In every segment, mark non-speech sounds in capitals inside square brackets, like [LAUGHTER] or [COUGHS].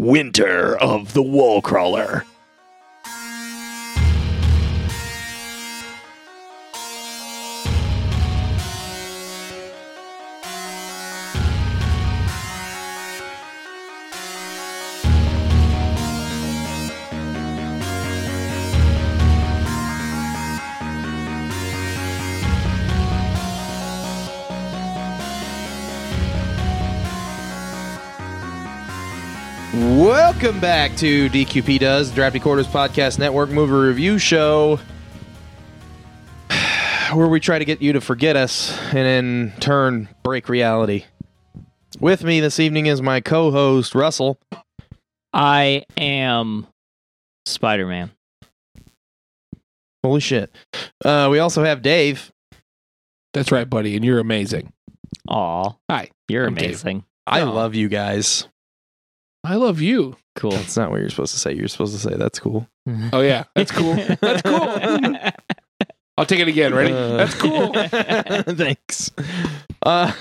Winter of the Wall Welcome back to DQP Does, Drafty Quarters Podcast Network Movie Review Show, [SIGHS] where we try to get you to forget us and in turn break reality. With me this evening is my co host, Russell. I am Spider Man. Holy shit. Uh, we also have Dave. That's right, buddy, and you're amazing. Aw. Hi, You're I'm Dave. amazing. I Oh. love you guys. I love you. Cool. That's not what you're supposed to say. You're supposed to say that's cool. [LAUGHS] Oh yeah, that's cool. That's cool. [LAUGHS] I'll take it again. Ready? Uh, That's cool. [LAUGHS] Thanks. Uh,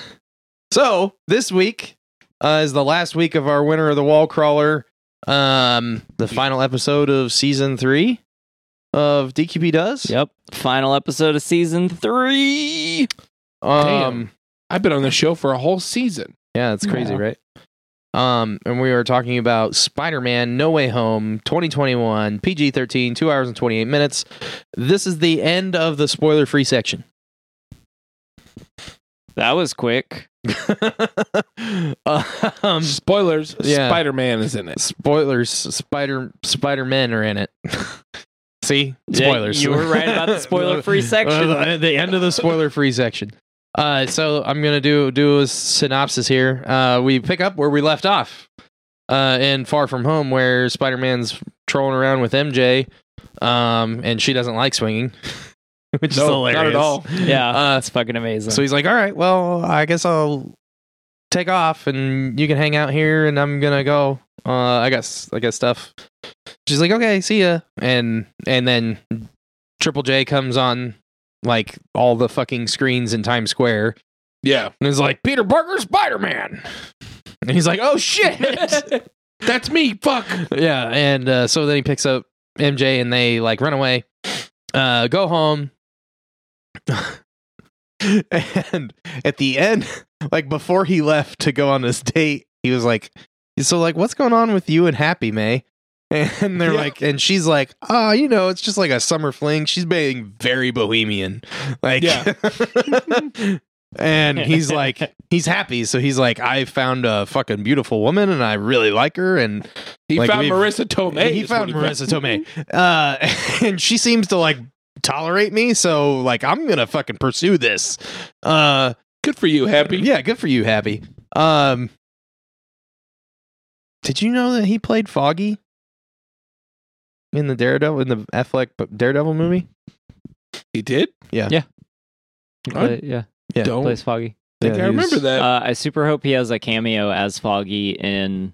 so this week uh, is the last week of our winner of the Wall Crawler. Um, the final episode of season three of DQP Does. yep. Final episode of season three. Um, I've been on the show for a whole season. yeah, it's crazy, Yeah. right? Um, and we were talking about Spider-Man: No Way Home, 2021, PG-13, two hours and 28 minutes. This is the end of the spoiler-free section. That was quick. [LAUGHS] um, Spoilers: yeah. Spider Man is in it. spoilers spider spider men are in it [LAUGHS] see Yeah, spoilers you were right about the [LAUGHS] spoiler-free section. Uh, the end of the spoiler free section uh so i'm gonna do do a synopsis here uh we pick up where we left off uh in far from home where spider-man's trolling around with mj um and she doesn't like swinging [LAUGHS] which is No, hilarious not at all. Yeah. Uh, that's fucking amazing. so he's like, "All right, well, I guess I'll take off, and you can hang out here, and I'm gonna go. Uh, I guess I got stuff." She's like, "Okay, see ya." And and then Triple J comes on like all the fucking screens in Times Square, Yeah, and it's like, "Peter Parker, Spider Man," [LAUGHS] and he's like, "Oh shit." [LAUGHS] that's me. Fuck. yeah, and uh, so then he picks up MJ and they like run away, uh, go home, [LAUGHS] and at the end, like before he left to go on this date, he was like, "So like, what's going on with you and Happy May?" And they're Yeah. like, and she's like, "Oh, you know, it's just like a summer fling." She's being very bohemian, like, Yeah. [LAUGHS] and he's like, he's happy, so he's like, "I found a fucking beautiful woman, and I really like her, and." He Like, found Marisa Tomei. he found Marisa Tomei, uh, [LAUGHS] and she seems to like tolerate me. So like, I'm gonna fucking pursue this. Uh, Good for you, Happy. yeah, good for you, Happy. Um, did you know that he played Foggy in the Daredevil in the Affleck Daredevil movie? He did. Yeah, Play- I yeah. Yeah. don't Plays Foggy. think Yeah, I remember that. Uh, I super hope he has a cameo as Foggy in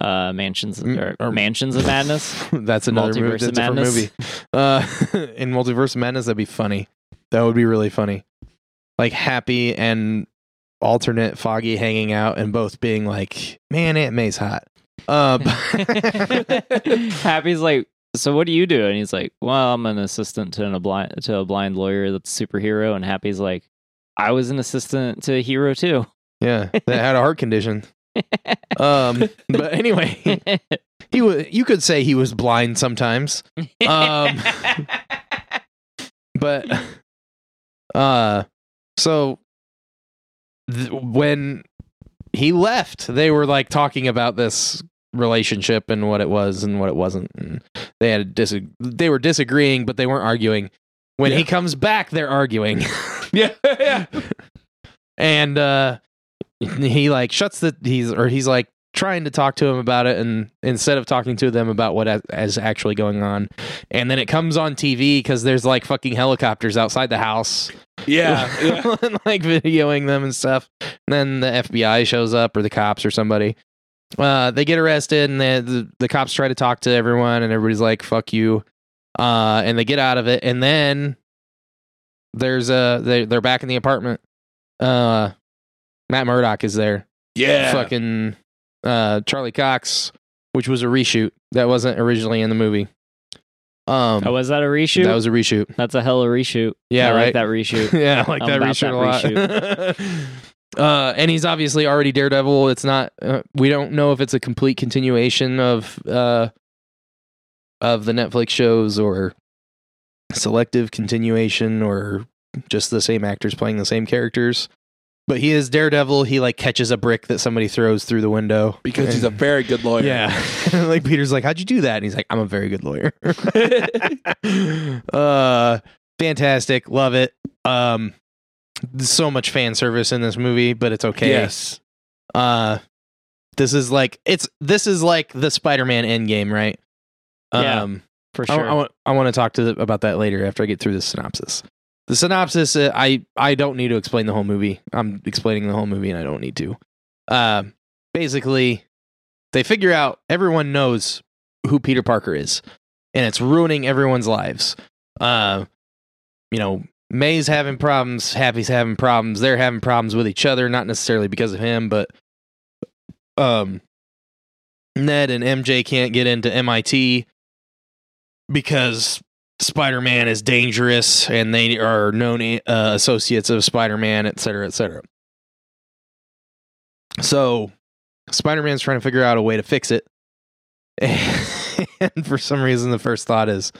uh, Mansions Mm, or, or- Mansions of Madness. [LAUGHS] That's another movie. Multiverse That's a of Madness. movie. Uh, [LAUGHS] in Multiverse of Madness, that'd be funny. That would be really funny. Like Happy and alternate Foggy hanging out and both being like, "Man, Aunt May's hot." Uh, [LAUGHS] Happy's like, so what do you do? And he's like, well, I'm an assistant to an, a blind to a blind lawyer that's a superhero. And Happy's like, I was an assistant to a hero too. yeah, that had a heart condition. [LAUGHS] Um, but anyway, [LAUGHS] he was. You could say he was blind sometimes. Um, [LAUGHS] but uh so th- when he left they were like talking about this relationship and what it was and what it wasn't. And they had dis- they were disagreeing but they weren't arguing. When he comes back they're arguing. [LAUGHS] Yeah, yeah. [LAUGHS] and uh he like shuts the he's or he's like trying to talk to him about it and instead of talking to them about what is- actually going on. And then it comes on tv because there's like fucking helicopters outside the house. Yeah, [LAUGHS] yeah. and, like videoing them and stuff. And then the fbi shows up or the cops or somebody uh they get arrested and the, the, the cops try to talk to everyone and everybody's like fuck you uh and they get out of it and then there's a they, they're back in the apartment uh matt murdock is there Yeah. fucking uh Charlie Cox which was a reshoot that wasn't originally in the movie. Um, Oh, was that a reshoot? that was a reshoot. That's a hella reshoot. Yeah, I right. like that reshoot. yeah, I like I'm that about [LAUGHS] reshoot that a lot. [LAUGHS] uh, and he's obviously already Daredevil. It's not. Uh, we don't know if it's a complete continuation of uh, of the Netflix shows or selective continuation or just the same actors playing the same characters. But he is Daredevil. He like catches a brick that somebody throws through the window because he's a very good lawyer. yeah. [LAUGHS] like Peter's like, How'd you do that? And he's like, I'm a very good lawyer. [LAUGHS] [LAUGHS] uh fantastic. Love it. Um there's so much fan service in this movie, but it's okay. Yes. Uh this is like it's this is like the Spider-Man Endgame, right? Yeah, Um for sure. I want I want to talk to the, about that later after I get through the synopsis. The synopsis, uh, I I don't need to explain the whole movie. I'm explaining the whole movie, and I don't need to. Uh, basically, they figure out everyone knows who Peter Parker is, and it's ruining everyone's lives. Uh, you know, May's having problems, Happy's having problems. They're having problems with each other, not necessarily because of him, but um, Ned and MJ can't get into MIT because Spider-Man is dangerous and they are known uh, associates of Spider-Man, et cetera, et cetera. So Spider-Man's trying to figure out a way to fix it. [LAUGHS] And for some reason, the first thought is,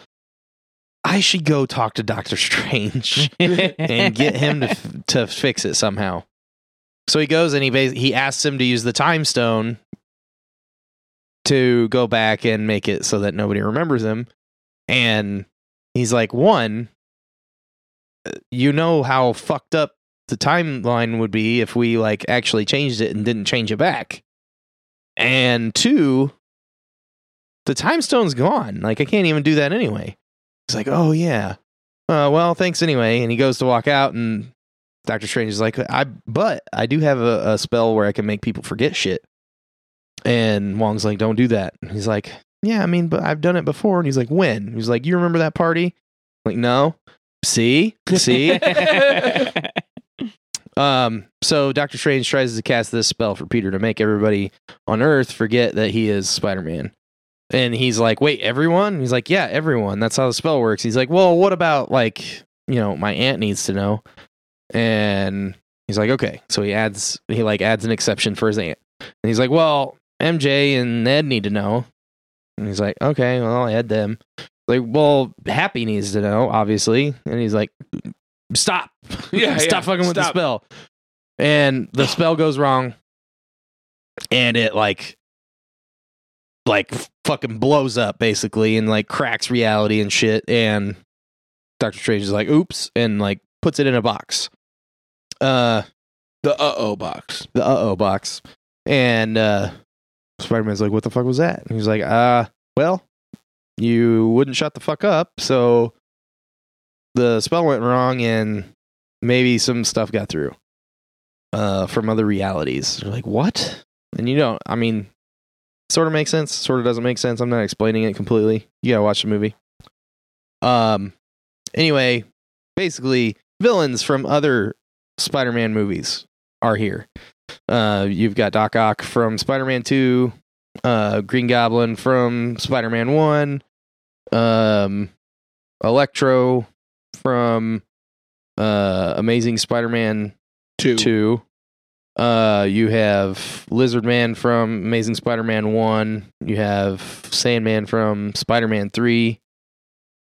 I should go talk to Doctor Strange [LAUGHS] and get him to to fix it somehow. So he goes and he bas- he asks him to use the time stone to go back and make it so that nobody remembers him. And he's like, one, uh, you know how fucked up the timeline would be if we like actually changed it and didn't change it back. And two, the time stone's gone. Like I can't even do that anyway. He's like, oh yeah. Uh, well, thanks anyway. And he goes to walk out, and Doctor Strange is like, I but I do have a, a spell where I can make people forget shit. And Wong's like, don't do that. And he's like, yeah, I mean, but I've done it before. And he's like, when? He's like, you remember that party? I'm like, no. See, see. [LAUGHS] [LAUGHS] um. So Doctor Strange tries to cast this spell for Peter to make everybody on Earth forget that he is Spider Man. And he's like, wait, everyone? He's like, yeah, everyone. That's how the spell works. He's like, well, what about like, you know, my aunt needs to know. And he's like, okay. So he adds, he like adds an exception for his aunt. And he's like, well, MJ and Ned need to know. And he's like, okay, well, I'll add them. Like, well, Happy needs to know, obviously. And he's like, stop. [LAUGHS] Yeah, stop yeah, fucking with the spell. And the spell goes wrong. And it like, like fucking blows up basically and like cracks reality and shit. And Doctor Strange is like, oops, and like puts it in a box. Uh, The uh oh box. the uh oh box. And uh Spider Man's like, What the fuck was that? And he's like, Uh, well, you wouldn't shut the fuck up, so the spell went wrong and maybe some stuff got through. Uh from other realities. You're like, what? And you don't I mean sort of makes sense, sort of doesn't make sense. I'm not explaining it completely. You gotta watch the movie. Um anyway, basically villains from other Spider-Man movies are here. Uh, you've got Doc Ock from Spider-Man Two, uh, Green Goblin from Spider-Man One, um, Electro from uh, Amazing Spider-Man Two. Two. Uh, you have Lizard Man from Amazing Spider-Man One. You have Sandman from Spider-Man Three.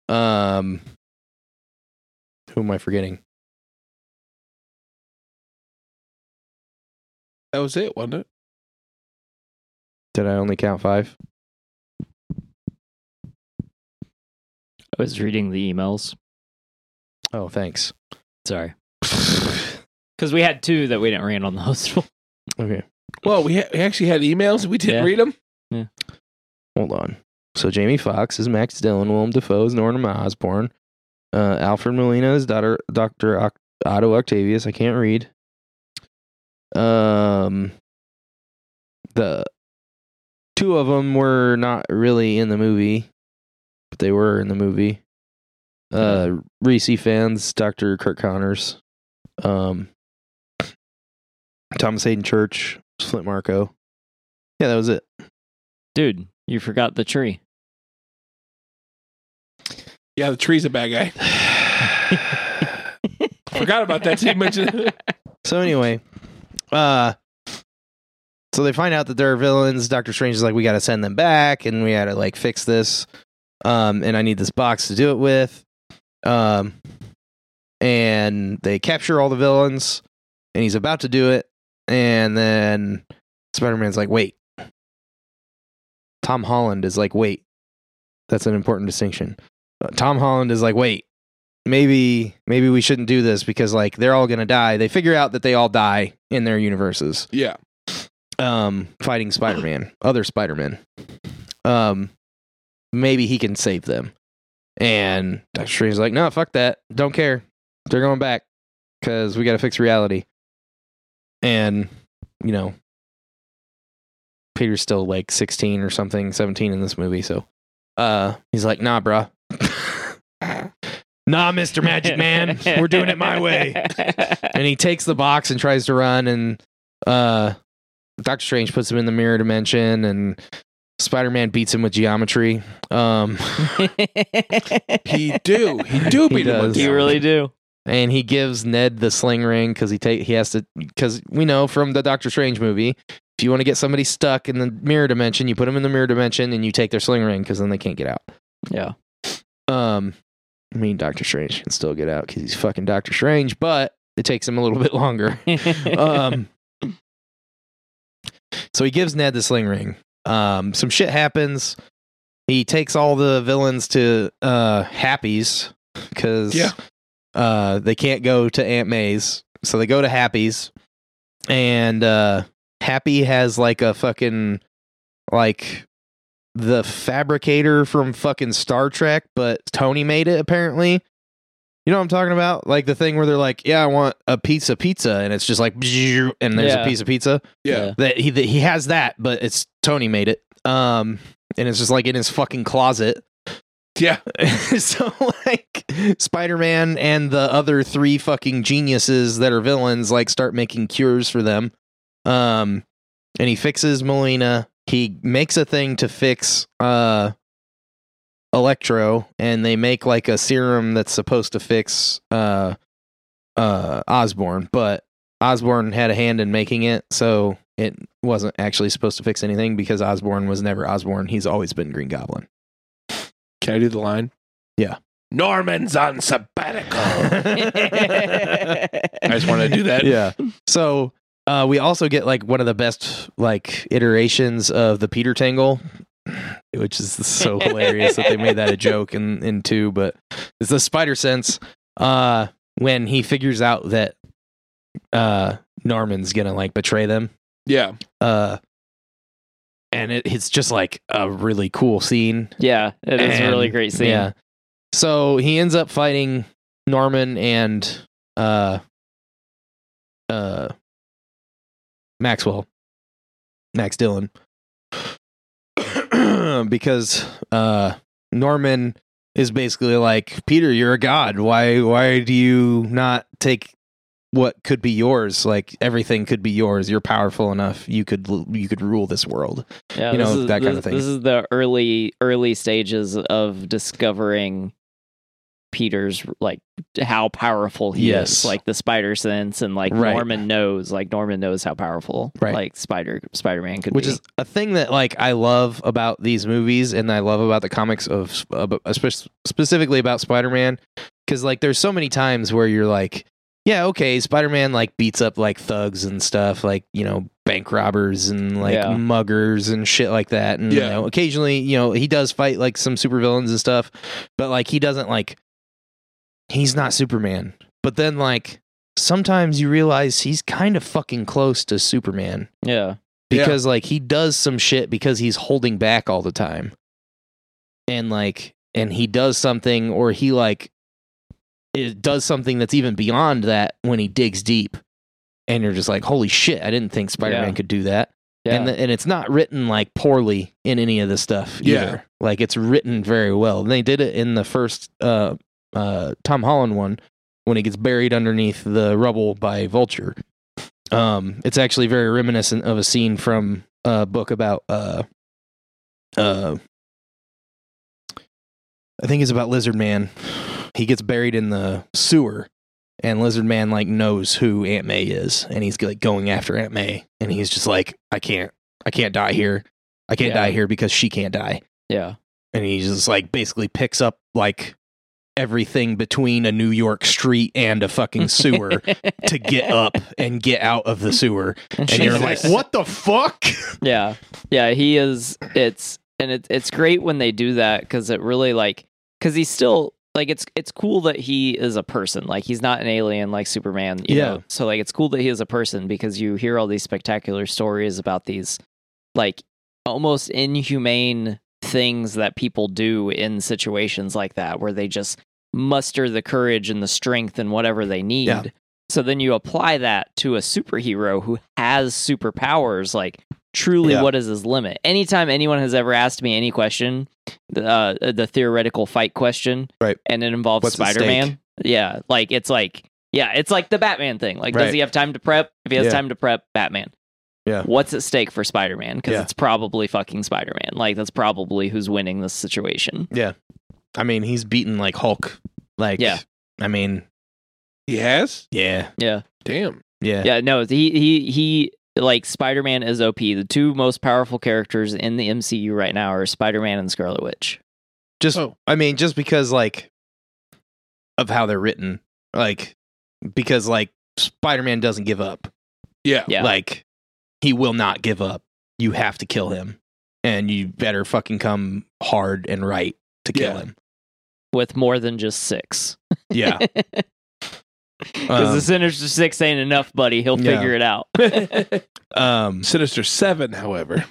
Um, who am I forgetting? That was it, wasn't it? Did I only count five? I was reading the emails. Oh, thanks. Sorry. Because we had two that we didn't read on the host. Okay, Well, we, ha- we actually had emails. We didn't Yeah. read them. Yeah. Hold on. So Jamie Foxx is Max Dillon, Willem Dafoe is Norman Osborn, uh, Alfred Molina is daughter, Doctor Oc- Otto Octavius. I can't read. Um, the two of them were not really in the movie, but they were in the movie. Uh, Rhys Ifans, Doctor Curt Connors, um, Thomas Haden Church, Flint Marko. Yeah, that was it. Dude, You forgot the tree. Yeah, the tree's a bad guy. [SIGHS] [LAUGHS] Forgot about that. So you mentioned it. So anyway, uh so they find out that there are villains. Doctor Strange is like, we gotta send them back and we gotta like fix this. Um, and I need this box to do it with. Um and they capture all the villains and he's about to do it, and then Spider-Man's like, wait. Tom Holland is like, wait. That's an important distinction. Uh, Tom Holland is like, wait, maybe maybe we shouldn't do this because like they're all gonna die. They figure out that they all die in their universes. Yeah. Um, fighting Spider Man, [SIGHS] other Spider Man. Um, maybe he can save them. And Doctor Strange's like, no, fuck that. Don't care. They're going back because we got to fix reality. And you know, Peter's still like 16 or something, 17 in this movie. So, uh, he's like, nah, bruh. [LAUGHS] nah, Mr. Magic Man. We're doing it my way. And he takes the box and tries to run, and uh, Doctor Strange puts him in the mirror dimension, and Spider Man beats him with geometry. Um, [LAUGHS] He do. He do He beat him with does. the you really do. And he gives Ned the sling ring because he take he has to because we know from the Doctor Strange movie. If you want to get somebody stuck in the mirror dimension, you put them in the mirror dimension and you take their sling ring because then they can't get out. Yeah. Um, I mean, Doctor Strange can still get out because he's fucking Doctor Strange, but it takes him a little [LAUGHS] bit longer. um, so he gives Ned the sling ring. Um, some shit happens. He takes all the villains to uh, Happy's because Yeah. Uh, they can't go to Aunt May's, so they go to Happy's, and uh, Happy has like a fucking like the fabricator from fucking Star Trek, but Tony made it apparently. You know what I'm talking about? Like the thing where they're like, "Yeah, I want a pizza, pizza," and it's just like, [LAUGHS] and there's Yeah. a piece of pizza. Yeah. That he that he has that, but it's Tony made it. Um, and it's just like in his fucking closet. Yeah. [LAUGHS] so like Spider-Man and the other three fucking geniuses that are villains like start making cures for them. Um, and he fixes Molina. He makes a thing to fix uh Electro, and they make like a serum that's supposed to fix uh uh Osborn, but Osborn had a hand in making it, so it wasn't actually supposed to fix anything because Osborn was never Osborn. He's always been Green Goblin. Can I do the line? Yeah. Norman's on sabbatical. [LAUGHS] I just want to do that. yeah. So uh, we also get like one of the best like iterations of the Peter Tingle, which is so hilarious that they made that a [LAUGHS] joke in in two. But it's the Spider Sense uh, when he figures out that uh, Norman's gonna like betray them. Yeah. Uh, and it, it's just like a really cool scene. yeah, it is a really great scene. Yeah. So he ends up fighting Norman and uh uh Maxwell. Max Dillon. [CLEARS THROAT] because uh Norman is basically like, Peter, you're a god. Why why do you not take what could be yours? Like everything could be yours. You're powerful enough. You could you could rule this world. Yeah, you know, is- that kind of thing. This is the early early stages of discovering Peter's like how powerful he Yes. is, like the spider sense, and like Right. Norman knows, like Norman knows how powerful, Right. like Spider Spider Man could be. which be. is a thing that like I love about these movies and I love about the comics of uh, especially specifically about Spider-Man cuz like there's so many times where you're like yeah okay Spider-Man like beats up like thugs and stuff like you know bank robbers and like Yeah. muggers and shit like that and you know occasionally you know he does fight like some supervillains and stuff but like he doesn't like he's not Superman but then like sometimes you realize he's kind of fucking close to Superman yeah, Yeah. because like he does some shit because he's holding back all the time and like and he does something or he like it does something that's even beyond that when he digs deep and you're just like holy shit i didn't think spider-man Yeah. could do that yeah. and the, and it's not written like poorly in any of this stuff either. Yeah. like it's written very well and they did it in the first uh uh tom holland one when he gets buried underneath the rubble by vulture um it's actually very reminiscent of a scene from a book about uh uh, I think it's about Lizard Man. He gets buried in the sewer, and Lizard Man like knows who Aunt May is, and he's like going after Aunt May, and he's just like, I can't, I can't die here. I can't Yeah. die here because she can't die. Yeah. And he just like basically picks up like everything between a New York street and a fucking sewer [LAUGHS] to get up and get out of the sewer. And you're like, what the fuck? [LAUGHS] Yeah, yeah, he is. It's and it's it's great when they do that because it really like because he's still like it's it's cool that he is a person. Like he's not an alien like Superman. You Yeah. Know? So like it's cool that he is a person because you hear all these spectacular stories about these like almost inhumane things that people do in situations like that where they just muster the courage and the strength and whatever they need. Yeah. So then you apply that to a superhero who has superpowers like truly Yeah. what is his limit anytime anyone has ever asked me any question uh, the theoretical fight question Right. and it involves spider-man yeah like it's like yeah it's like the batman thing like Right. does he have time to prep if he has Yeah. time to prep batman Yeah. what's at stake for spider-man because Yeah. it's probably fucking spider-man like that's probably who's winning this situation Yeah. I mean, he's beaten like Hulk. Like, Yeah. I mean, He has? yeah, yeah Damn. yeah, yeah no he he he like spider-man is op the two most powerful characters in the mcu right now are spider-man and scarlet witch Just, Oh. I mean, just because like of how they're written, like because like Spider Man doesn't give up. Yeah. Yeah. Like he will not give up. You have to kill him, and you better fucking come hard and right to kill Yeah. him. with more than just six Yeah, [LAUGHS] Because Um, the Sinister Six ain't enough, buddy. He'll Yeah. figure it out. [LAUGHS] um, Sinister Seven, however.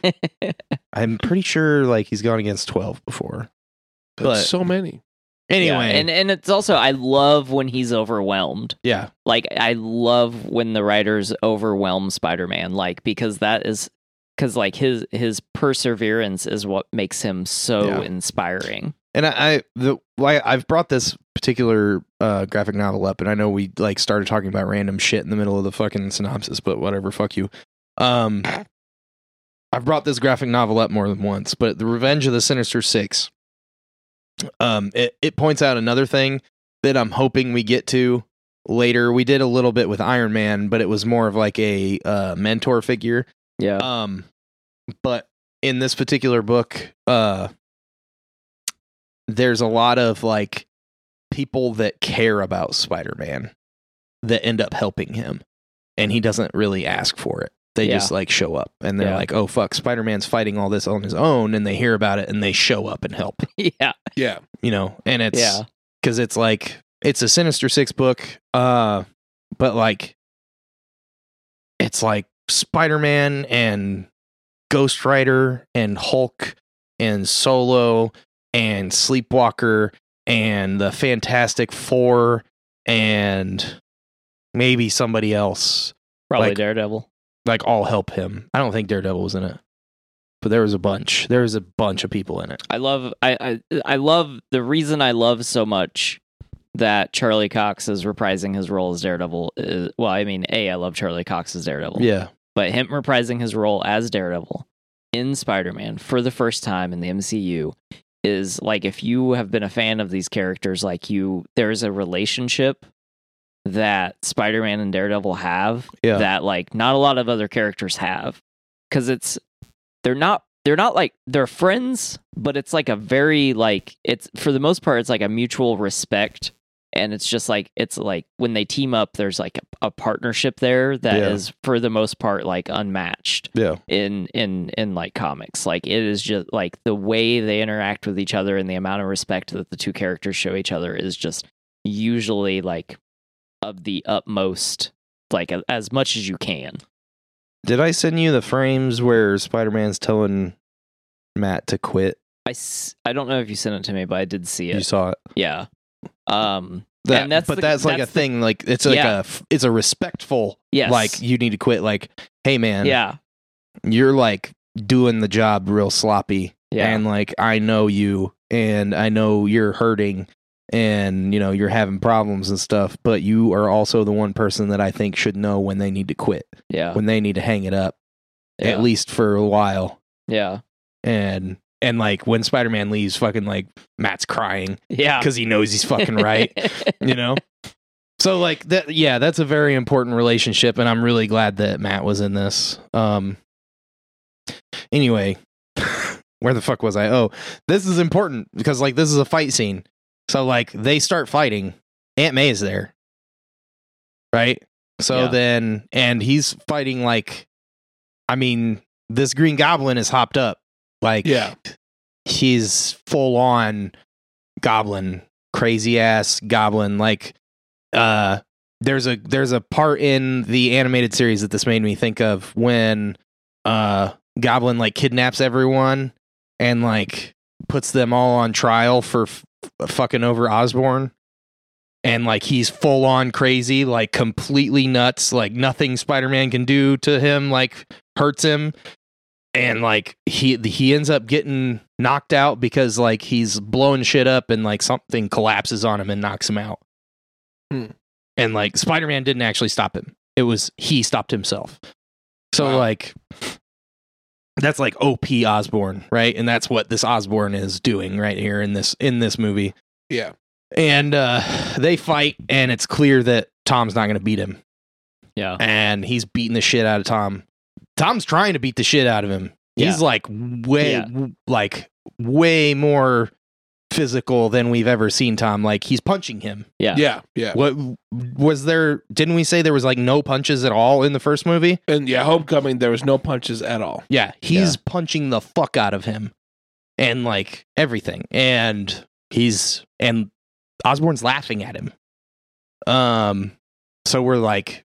[LAUGHS] I'm pretty sure like he's gone against twelve before. But But- so many. Anyway, Yeah, and and it's also I love when he's overwhelmed. yeah, Like I love when the writers overwhelm Spider-Man, like because that is because like his his perseverance is what makes him so Yeah. inspiring. And I, I the why I've brought this particular uh, graphic novel up, and I know we like started talking about random shit in the middle of the fucking synopsis, but whatever, fuck you. Um, I've brought this graphic novel up more than once, but the Revenge of the Sinister Six. Um, it it points out another thing that I'm hoping we get to later. We did a little bit with Iron Man, but it was more of like a uh, mentor figure. Yeah, Um, but in this particular book, uh, there's a lot of like people that care about Spider-Man that end up helping him, and he doesn't really ask for it. They Yeah. just like show up, and they're Yeah. like, "Oh fuck, Spider-Man's fighting all this on his own," and they hear about it and they show up and help. [LAUGHS] yeah, Yeah. You know, and it's yeah, because it's like it's a Sinister Six book, uh, but like it's like Spider Man and Ghost Rider and Hulk and Solo and Sleepwalker and the Fantastic Four and maybe somebody else probably Like- Daredevil. like all help him. I don't think Daredevil was in it, but there was a bunch. There was a bunch of people in it. I love I, I I love the reason I love so much that Charlie Cox is reprising his role as Daredevil is well, I mean, A, I love Charlie Cox as Daredevil. Yeah, But him reprising his role as Daredevil in Spider-Man for the first time in the MCU is like if you have been a fan of these characters like you there's a relationship that Spider-Man and Daredevil have Yeah. that like not a lot of other characters have cuz it's they're not they're not like they're friends but it's like a very like it's for the most part it's like a mutual respect and it's just like it's like when they team up there's like a, a partnership there that is Yeah. for the most part like unmatched yeah, in in in like comics like it is just like the way they interact with each other and the amount of respect that the two characters show each other is just usually like of the utmost like a- as much as you can Did I send you the frames where Spider Man's telling Matt to quit? I, s- I don't know if you sent it to me but i did see it. You saw it. yeah um That, that's but the- that's like that's a the- thing. Like it's like Yeah. a it's a respectful. yes Like you need to quit. Like hey man, yeah you're like doing the job real sloppy, yeah and like I know you, and I know you're hurting, and you know you're having problems and stuff. But you are also the one person that I think should know when they need to quit, yeah when they need to hang it up, yeah, at least for a while. yeah And And like when Spider Man leaves, fucking like Matt's crying yeah. because he knows he's fucking right. [LAUGHS] you know. So like that, yeah, that's a very important relationship, and I'm really glad that Matt was in this. Um. Anyway, [LAUGHS] where the fuck was I? Oh, this is important because like this is a fight scene. So like they start fighting. Aunt May is there, right? So Yeah. then, and he's fighting like, I mean, this Green Goblin is hopped up, like Yeah. he's full on goblin, crazy ass goblin. Like, uh, there's a there's a part in the animated series that this made me think of when uh goblin like kidnaps everyone and like puts them all on trial for f- fucking over Osborn. And like he's full on crazy, like completely nuts, like nothing Spider-Man can do to him like hurts him. And like he he ends up getting knocked out because like he's blowing shit up and like something collapses on him and knocks him out. Hmm. And like Spider-Man didn't actually stop him. It was he stopped himself. So Wow. like that's like OP Osborn, right? And that's what this Osborn is doing right here in this in this movie. Yeah. And uh they fight and it's clear that Tom's not going to beat him yeah. and he's beating the shit out of Tom. Tom's trying to beat the shit out of him. He's Yeah. like way Yeah. like way more physical than we've ever seen Tom. Like he's punching him. Yeah. Yeah. Yeah. What was there didn't we say there was like no punches at all in the first movie? And yeah, Homecoming, there was no punches at all. Yeah, he's punching the fuck out of him and like everything. And he's and Osborn's laughing at him. Um so we're like,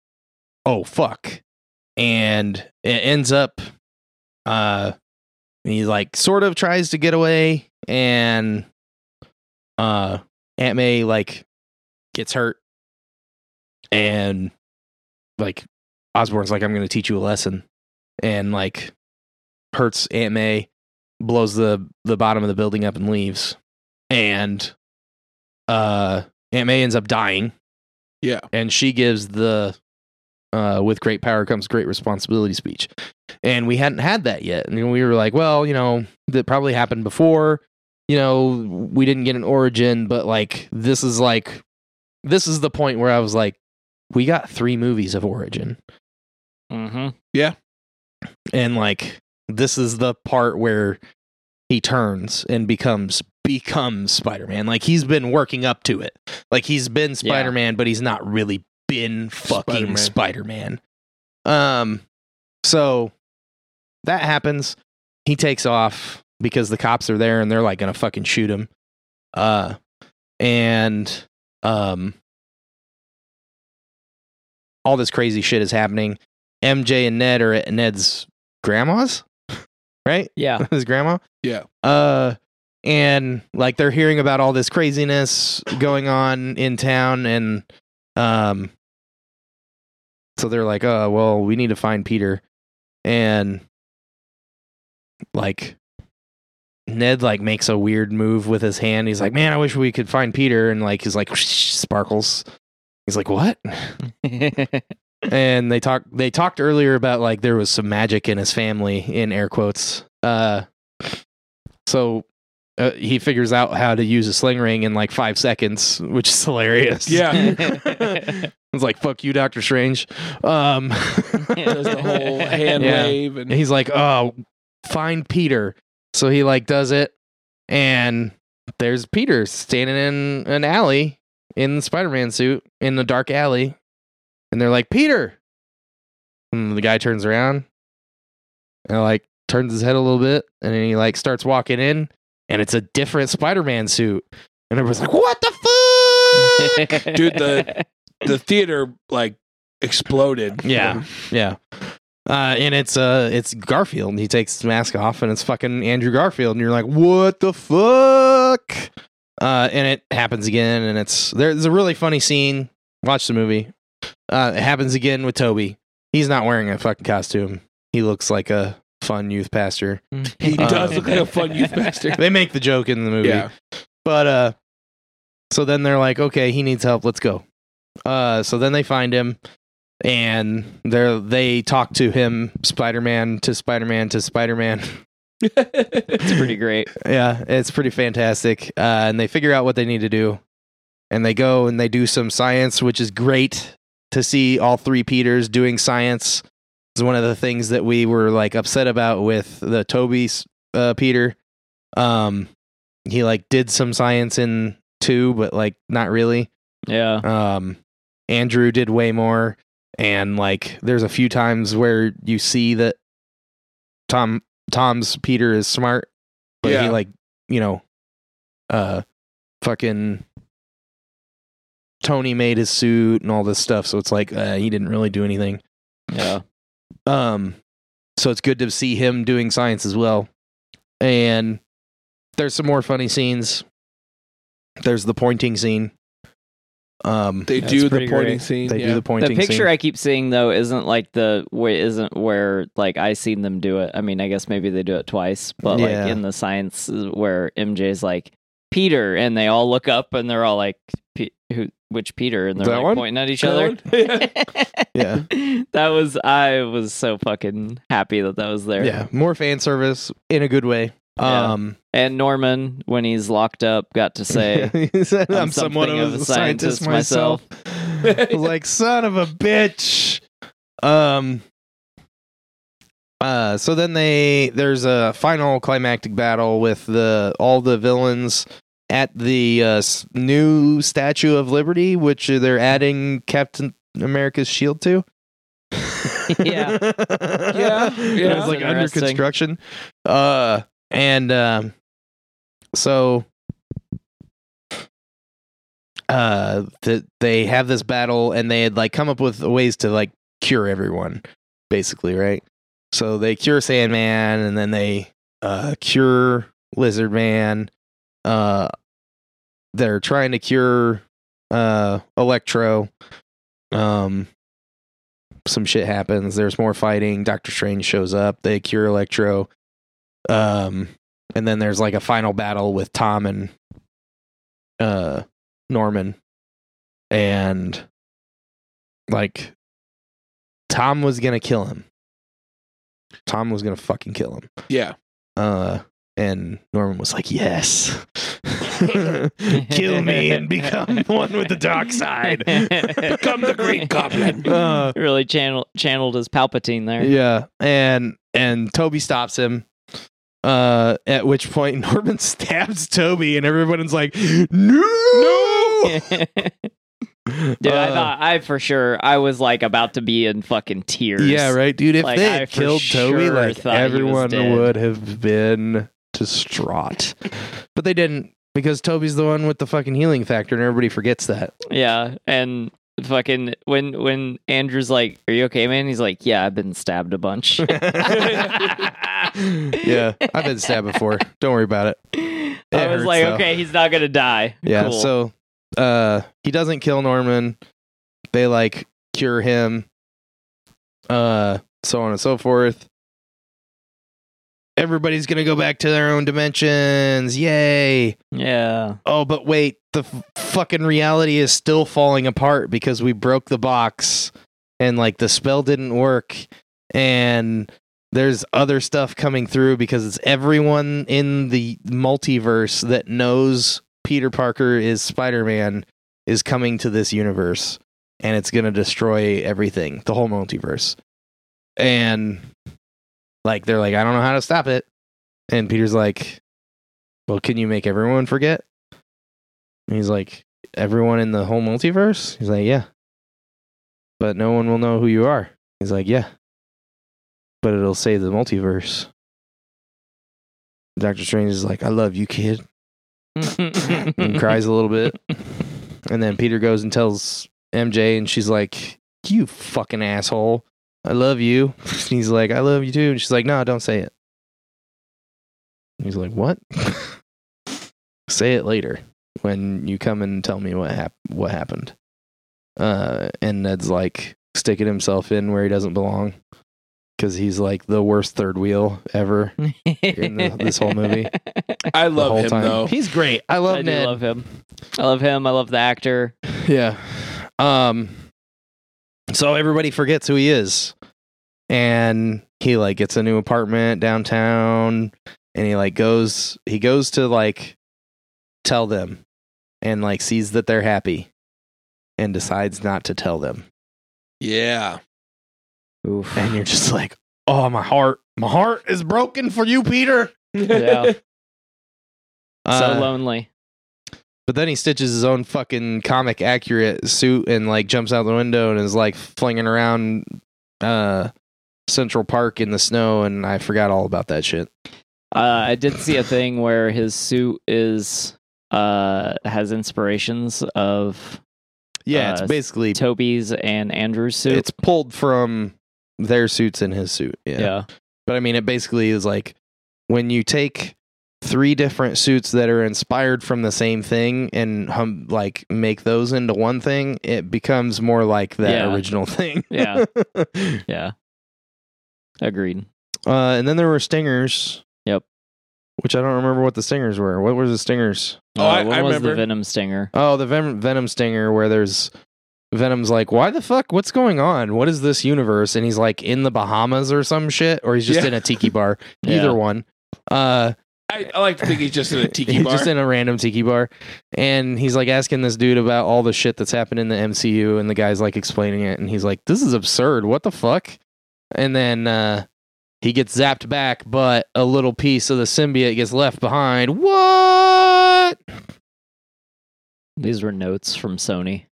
"Oh fuck." And it ends up uh he like sort of tries to get away and uh Aunt May like gets hurt and like Osborn's like I'm going to teach you a lesson and like hurts Aunt May, blows the the bottom of the building up and leaves. And uh Aunt May ends up dying Yeah. and she gives the uh with great power comes great responsibility speech. And we hadn't had that yet. And we were like, well, you know, that probably happened before. You know, we didn't get an origin, but like this is like this is the point where I was like we got 3 movies of origin Mm-hmm. Yeah. And like this is the part where he turns and becomes becomes Spider-Man. Like he's been working up to it. Like he's been Spider-Man, but he's not really been fucking Spider-Man. Spider-Man. Um so that happens. He takes off because the cops are there and they're like going to fucking shoot him. Uh and um all this crazy shit is happening. MJ and Ned are at Ned's grandma's, [LAUGHS] right? Yeah. [LAUGHS] His grandma. Yeah. Uh, and like they're hearing about all this craziness going on in town, and um, so they're like, "Oh, well, we need to find Peter," and like Ned like makes a weird move with his hand. He's like, "Man, I wish we could find Peter," and like he's like sparkles. He's like, "What?" [LAUGHS] and they talked they talked earlier about like there was some magic in his family in air quotes uh so uh, he figures out how to use a sling ring in like five seconds which is hilarious Yeah. [LAUGHS] [LAUGHS] it's like fuck you doctor strange. Um [LAUGHS] Does the whole [LAUGHS] hand Yeah. wave and and he's like oh find peter. So he like does it and there's peter standing in an alley in the spider-man suit in the dark alley and they're like peter! And the guy turns around and like turns his head a little bit and then he like starts walking in and it's a different spider-man suit. And everyone's like what the fuck? [LAUGHS] Dude, the- the theater like exploded. Yeah. Yeah. Uh, and it's uh it's Garfield. and He takes his mask off and it's fucking Andrew Garfield, and you're like, what the fuck? Uh, and it happens again, and it's there's a really funny scene. Watch the movie. Uh, it happens again with Tobey. He's not wearing a fucking costume. He looks like a fun youth pastor. He Uh, does look like a fun youth [LAUGHS] pastor. They make the joke in the movie. Yeah. But uh so then they're like, okay, he needs help, let's go. Uh so then they find him and they're they talk to him, Spider-Man to Spider-Man to Spider-Man. [LAUGHS] It's pretty great. Yeah, it's pretty fantastic. Uh, and they figure out what they need to do, and they go and they do some science, which is great to see all three Peters doing science. Is one of the things that we were like upset about with the Tobey's uh, Peter. Um, he like did some science in two, but like not really. Yeah. Um, Andrew did way more, and like there's a few times where you see that Tom Tom's Peter is smart, but he like you know, uh, fucking Tony made his suit and all this stuff, so it's like uh, he didn't really do anything. Yeah. Um, so it's good to see him doing science as well. And there's some more funny scenes. There's the pointing scene. Um, They do the pointing great. scene. they yeah. do the pointing. The picture scene. I keep seeing though isn't like the way isn't where like I seen them do it. I mean, I guess maybe they do it twice, but Yeah. like in the science where MJ's like Peter, and they all look up and they're all like, Pe- "Who? Which Peter?" And they're That like one? pointing at each That other. one? [LAUGHS] Yeah. [LAUGHS] that was I was so fucking happy that that was there. yeah, more fan service in a good way. Yeah. Um, And Norman, when he's locked up, got to say, [LAUGHS] he said, "I'm I'm somewhat of a scientist, myself. I [LAUGHS] [LAUGHS] like, son of a bitch. Um. Uh, so then they there's a final climactic battle with the all the villains at the uh, new Statue of Liberty, which they're adding Captain America's shield to. Yeah. Yeah, It yeah. was like under construction. Uh, and um, so uh, that they have this battle, and they had like come up with ways to like cure everyone, basically, right? So they cure Sandman, and then they uh cure Lizard Man. Uh, they're trying to cure uh Electro. Um, some shit happens. There's more fighting. Doctor Strange shows up. They cure Electro. Um, and then there's like a final battle with Tom and uh Norman, and like Tom was gonna kill him. Tom was gonna fucking kill him. yeah. Uh, and Norman was like, "Yes, [LAUGHS] kill me and become one with the dark side." [LAUGHS] Become the Green Goblin. [LAUGHS] Uh, really channel, channeled his Palpatine there. yeah, and and Tobey stops him. Uh, at which point [LAUGHS] Norman stabs Tobey, and everyone's like, "No!" no!" [LAUGHS] Dude, I Uh, thought I for sure I was like about to be in fucking tears. Yeah, right, dude. If Like, they I had killed Tobey, sure like thought he was everyone would have been distraught. but they didn't because Tobey's the one with the fucking healing factor, and everybody forgets that. Yeah, and fucking when when Andrew's like, "Are you okay, man?" He's like, "Yeah, I've been stabbed a bunch." [LAUGHS] [LAUGHS] [LAUGHS] yeah, I've been stabbed before. Don't worry about it. I It was hurts, like, though. "Okay, he's not gonna die." Yeah, Cool. so uh he doesn't kill Norman. They like cure him. Uh so on and so forth. Everybody's going to go back to their own dimensions. Yay. yeah, Oh, but wait, the f- fucking reality is still falling apart because we broke the box and like the spell didn't work and there's other stuff coming through because it's everyone in the multiverse that knows Peter Parker is Spider-Man is coming to this universe and it's going to destroy everything, the whole multiverse. And like they're like I don't know how to stop it. And Peter's like well, can you make everyone forget? And he's like, everyone in the whole multiverse? He's like, yeah. But no one will know who you are. He's like, yeah. But it'll save the multiverse. Doctor Strange is like, I love you, kid. [LAUGHS] And cries a little bit. And then Peter goes and tells MJ, and she's like, you fucking asshole. I love you. [LAUGHS] He's like, I love you too. And she's like, no, don't say it. He's like, what? [LAUGHS] say it later when you come and tell me what hap- what happened. Uh, and Ned's like sticking himself in where he doesn't belong because he's like the worst third wheel ever. in the- this whole movie. [LAUGHS] I love him time. though. He's great. I love I do Ned. love him. I love him. I love the actor. Yeah. Um. So everybody forgets who he is, and he like gets a new apartment downtown and he like goes he goes to like tell them and like sees that they're happy and decides not to tell them Yeah. Oof. and you're just like oh my heart my heart is broken for you peter yeah. [LAUGHS] so Uh, lonely. But then he stitches his own fucking comic accurate suit and like jumps out the window and is like flinging around uh central park in the snow and i forgot all about that shit Uh, I did see a thing where his suit is uh has inspirations of yeah Uh, it's basically Tobey's and Andrew's suit. it's pulled from their suits and his suit yeah. yeah. but i mean it basically is like when you take three different suits that are inspired from the same thing and hum, like make those into one thing it becomes more like that Yeah. original [LAUGHS] thing Yeah. [LAUGHS] Yeah. Agreed. uh and then there were stingers Yep. which i don't remember what the stingers were what were the stingers Oh, I- Uh, one I was remember. the Venom Stinger. oh the Ven- venom stinger where there's venom's like why the fuck what's going on what is this universe and he's like in the bahamas or some shit or he's just Yeah. in a tiki bar [LAUGHS] Yeah. either one uh I, I like to think he's just in a [LAUGHS] tiki bar. just in a random tiki bar, and he's like asking this dude about all the shit that's happened in the MCU, and the guy's like explaining it, and he's like, "This is absurd. What the fuck?" And then uh, he gets zapped back, but a little piece of the symbiote gets left behind. What? These were notes from Sony.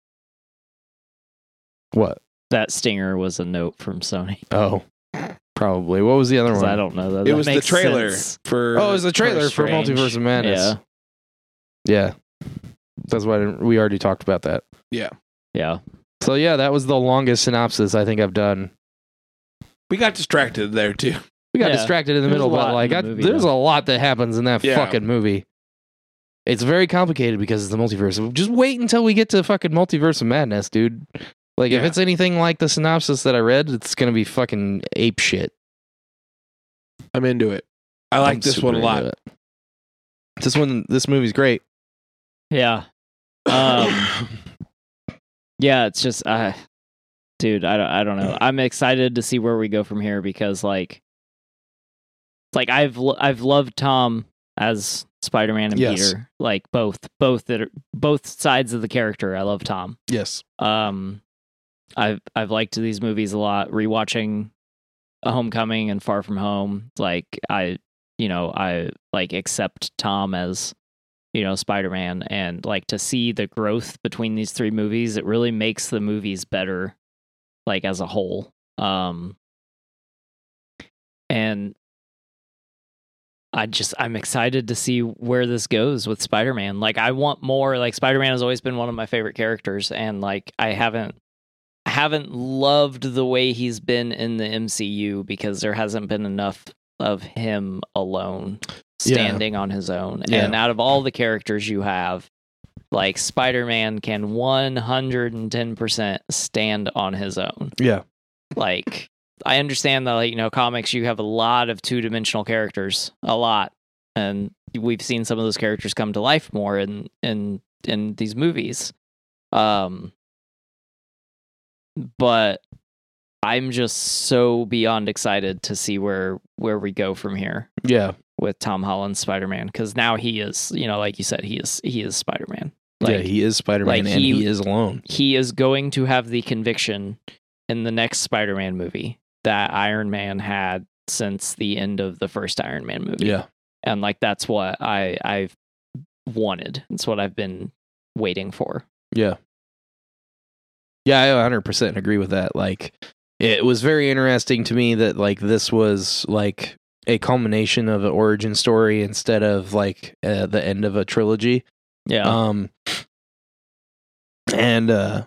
What? That stinger was a note from Sony. Oh, probably. What was the other 'Cause one? I don't know. That, it that was the makes trailer sense. for. Oh, it was the trailer for Strange. Multiverse of Madness. Yeah. Yeah. That's why I didn't- we already talked about that. Yeah. Yeah. So yeah, that was the longest synopsis I think I've done. we got distracted there too. We got Yeah. distracted in the There's middle, a lot but in like the I, movie, there's though. a lot that happens in that Yeah. fucking movie. It's very complicated because it's the multiverse. Just wait until we get to fucking multiverse of madness, dude. Like if it's anything like the synopsis that I read, it's gonna be fucking ape shit. I'm into it. I like I'm this one a lot. it. This one, this movie's great. Yeah. Um, [COUGHS] yeah, it's just, uh, dude, I don't, I don't know. I'm excited to see where we go from here because, like, like I've, lo- I've loved Tom as Spider-Man and Yes. Peter, like both, both that are both sides of the character. I love Tom. yes. Um, I've, I've liked these movies a lot. Rewatching A Homecoming and Far From Home, like I, you know, I like accept Tom as you know spider-man and like to see the growth between these three movies it really makes the movies better like as a whole um and i just i'm excited to see where this goes with spider-man like i want more like spider-man has always been one of my favorite characters and like i haven't haven't loved the way he's been in the mcu because there hasn't been enough of him alone Yeah. standing on his own. Yeah. And out of all the characters you have, like Spider Man can 110% stand on his own. Yeah. Like, I understand that, like, you know, comics, you have a lot of two dimensional characters, a lot. And we've seen some of those characters come to life more in, in, in these movies. Um, but I'm just so beyond excited to see where where we go from here Yeah. with Tom Holland's Spider Man because now he is, you know, like you said, he is he is Spider Man. Like yeah, he is Spider Man like and he- he is alone. he is going to have the conviction in the next Spider Man movie that Iron Man had since the end of the first Iron Man movie. Yeah. And like that's what I I've wanted. It's what I've been waiting for. Yeah. Yeah, I 100% agree with that. Like it was very interesting to me that like this was like a culmination of an origin story instead of like uh, the end of a trilogy. Yeah. Um and uh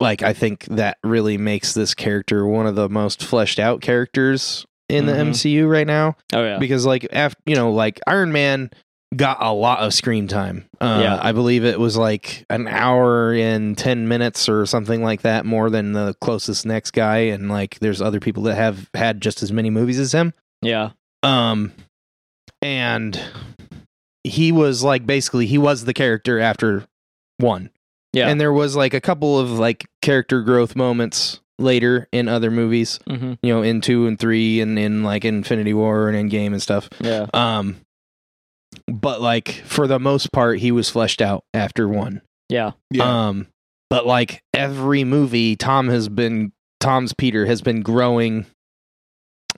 like I think that really makes this character one of the most fleshed out characters in the Mhm. MCU right now oh yeah. because like after you know like Iron Man got a lot of screen time. Uh, Yeah. I believe it was like an hour and 10 minutes or something like that more than the closest next guy and like there's other people that have had just as many movies as him. yeah. Um and he was like basically he was the character after one. Yeah. And there was like a couple of like character growth moments later in other movies. hmm You know, in two and three, and in like Infinity War and Endgame and stuff. Yeah. Um, but like for the most part, he was fleshed out after one. Yeah. Yeah. Um, but like every movie, Tom has been Tom's Peter has been growing.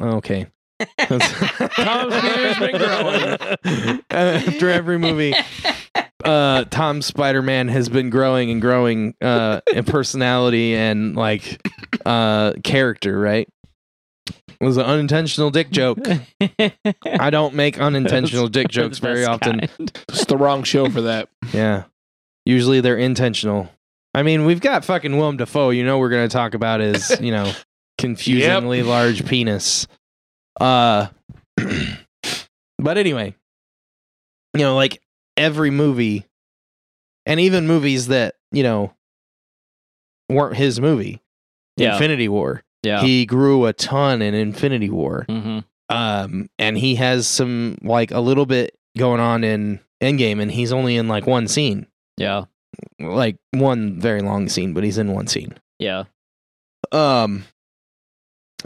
Okay. [LAUGHS] Tom's Peter's been growing. [LAUGHS] After every movie, uh, Tom Spider Man has been growing and growing uh, in personality and like uh, character. Right? It was an unintentional dick joke. [LAUGHS] I don't make unintentional dick jokes very often. kind. it's the wrong show for that. Yeah. Usually they're intentional. I mean, we've got fucking Willem Dafoe. You know, we're going to talk about his, [LAUGHS] you know, confusingly large penis. Uh, [CLEARS THROAT] but anyway, you know, like every movie, and even movies that you know weren't his movie, Yeah. Infinity War. Yeah. He grew a ton in Infinity War hmm um and he has some like a little bit going on in endgame and he's only in like one scene Yeah. like one very long scene but he's in one scene Yeah. um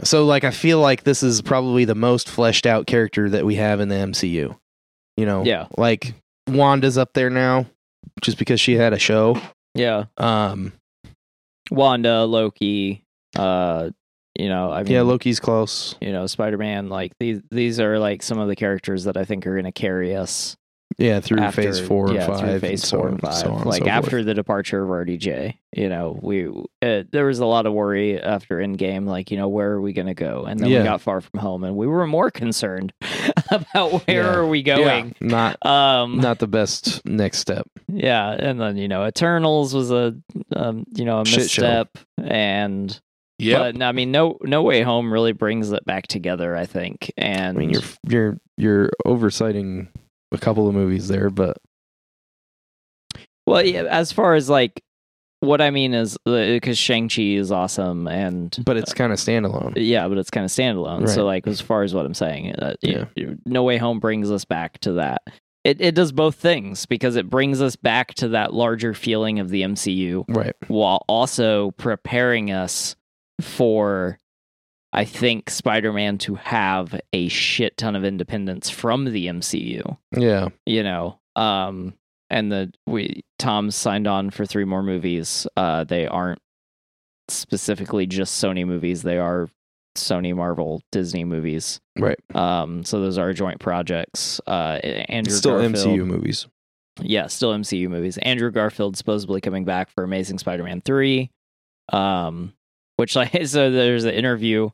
so like i feel like this is probably the most fleshed out character that we have in the mcu you know Yeah. like wanda's up there now just because she had a show Yeah. um Wanda, Loki, uh, you know, I mean, yeah loki's close you know, Spider Man, like these these are like some of the characters that I think are gonna carry us yeah through after, phase four yeah, and five through and phase so four and five. so on like so after forth. the departure of RDJ, you know, we uh, there was a lot of worry after Endgame, like you know, where are we gonna go? And then Yeah. we got far from home, and we were more concerned [LAUGHS] about where Yeah. are we going. not Um, not the best next step yeah, and then you know, Eternals was a um, you know a misstep, and Yep. but I mean, no No Way Home really brings it back together. I think, and I mean, you're you're you're oversighting a couple of movies there, but Well, yeah, as far as like what I mean is because Shang Chi is awesome, and but it's kind of standalone. yeah, but it's kind of standalone. So like as far as what I'm saying, uh, Yeah. yeah, No Way Home brings us back to that. It it does both things because it brings us back to that larger feeling of the MCU Right. while also preparing us for. I think Spider-Man to have a shit ton of independence from the MCU Yeah. you know um and the we tom's signed on for three more movies uh they aren't specifically just sony movies they are sony marvel disney movies Right. um so those are joint projects uh andrew Still garfield, MCU movies. yeah still mcu movies andrew garfield supposedly coming back for amazing spider-man 3 um which like [LAUGHS] so there's an interview